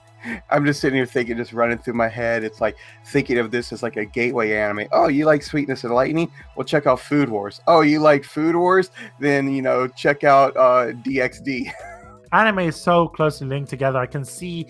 S2: I'm just sitting here thinking, just running through my head. It's like thinking of this as like a gateway anime. Oh, you like Sweetness and Lightning? Well, check out Food Wars. Oh, you like Food Wars? Then you know, check out uh, DxD. [LAUGHS]
S1: Anime is so closely linked together. I can see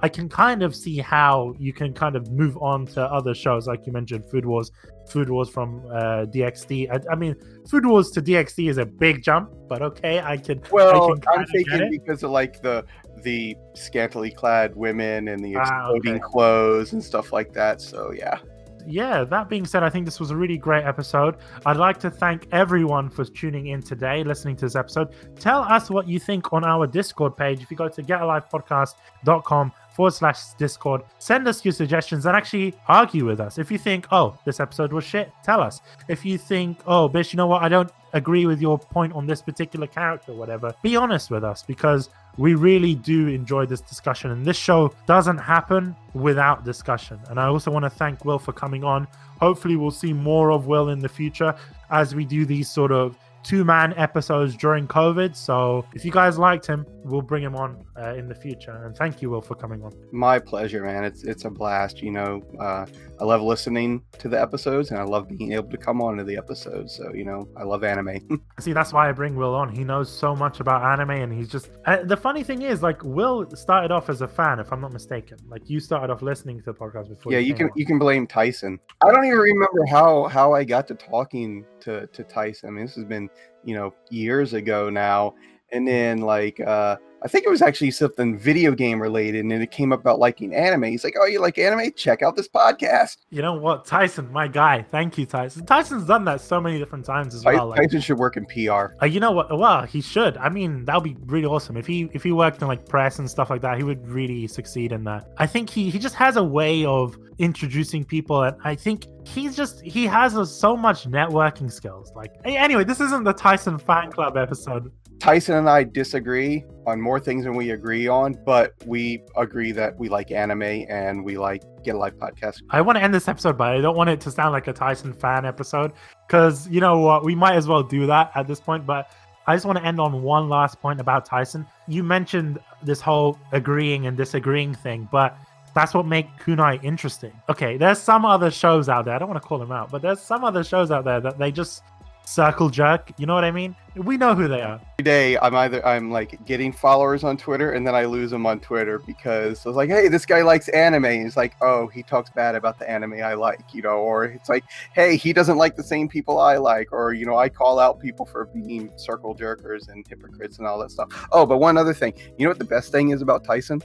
S1: I can kind of see how you can kind of move on to other shows, like you mentioned, Food Wars, Food Wars from uh, DxD. I, I, mean, Food Wars to DxD is a big jump, but okay, I can.
S2: Well,
S1: I
S2: am thinking because of like the the scantily clad women and the exploding ah, okay. clothes and stuff like that. So yeah
S1: yeah, that being said, I think this was a really great episode. I'd like to thank everyone for tuning in today, listening to this episode. Tell us what you think on our Discord page. If you go to getalivepodcast.com forward slash Discord, send us your suggestions and actually argue with us. If you think, oh, this episode was shit, tell us. If you think, oh, bitch, you know what, I don't agree with your point on this particular character, whatever, be honest with us because we really do enjoy this discussion. And this show doesn't happen without discussion. And I also want to thank Will for coming on. Hopefully, we'll see more of Will in the future as we do these sort of two man episodes during COVID. So if you guys liked him, we'll bring him on uh, in the future. And thank you, Will, for coming on.
S2: My pleasure, man. It's it's a blast. You know, uh, I love listening to the episodes, and I love being able to come on to the episodes. So you know, I love anime. [LAUGHS]
S1: See, that's why I bring Will on. He knows so much about anime, and he's just. Uh, the funny thing is, like, Will started off as a fan, if I'm not mistaken. Like, you started off listening to the podcast before.
S2: Yeah, you, you can on. you can blame Tyson. I don't even remember how how I got to talking to to Tyson. I mean, this has been you know years ago now, and then like uh I think it was actually something video game related, and it came up about liking anime. He's like, "Oh, you like anime? Check out this podcast."
S1: You know what, Tyson, my guy. Thank you, Tyson. Tyson's done that so many different times as well.
S2: Tyson like, should work in PR.
S1: Uh, you know what? Well, he should. I mean, that would be really awesome if he if he worked in like press and stuff like that. He would really succeed in that. I think he he just has a way of introducing people, and I think he's just he has a, so much networking skills. Like, anyway, this isn't the Tyson fan club episode.
S2: Tyson and I disagree on more things than we agree on, but we agree that we like anime and we like Get a Life podcast.
S1: I want to end this episode, but I don't want it to sound like a Tyson fan episode because you know what? We might as well do that at this point. But I just want to end on one last point about Tyson. You mentioned this whole agreeing and disagreeing thing, but That's what make Kunai interesting. Okay, there's some other shows out there. I don't want to call them out, but there's some other shows out there that they just circle jerk. You know what I mean? We know who they are.
S2: Every day, I'm either I'm like getting followers on Twitter, and then I lose them on Twitter because I was like, "Hey, this guy likes anime." And he's like, "Oh, he talks bad about the anime I like," you know, or it's like, "Hey, he doesn't like the same people I like," or you know, I call out people for being circle jerkers and hypocrites and all that stuff. Oh, but one other thing, you know what the best thing is about Tyson?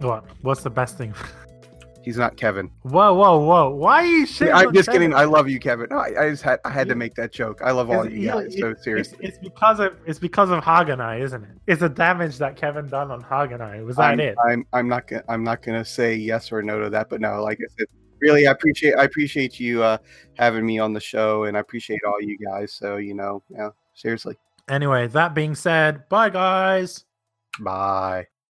S1: What? What's the best thing? [LAUGHS]
S2: He's not Kevin.
S1: Whoa, whoa, whoa! Why are you shitting?
S2: I'm just
S1: Kevin?
S2: kidding. I love you, Kevin. No, I, I just had I had to make that joke. I love all
S1: It's-
S2: you guys. So
S1: It's,
S2: seriously.
S1: it's because of it's because of Haganai, isn't it? It's the damage that Kevin done on Haganai. Was that
S2: I'm,
S1: it?
S2: I'm I'm not gonna I'm not gonna say yes or no to that, but no, like I said, [LAUGHS] really I appreciate I appreciate you uh having me on the show and I appreciate all you guys. So, you know, yeah, seriously.
S1: Anyway, that being said, bye guys.
S2: Bye.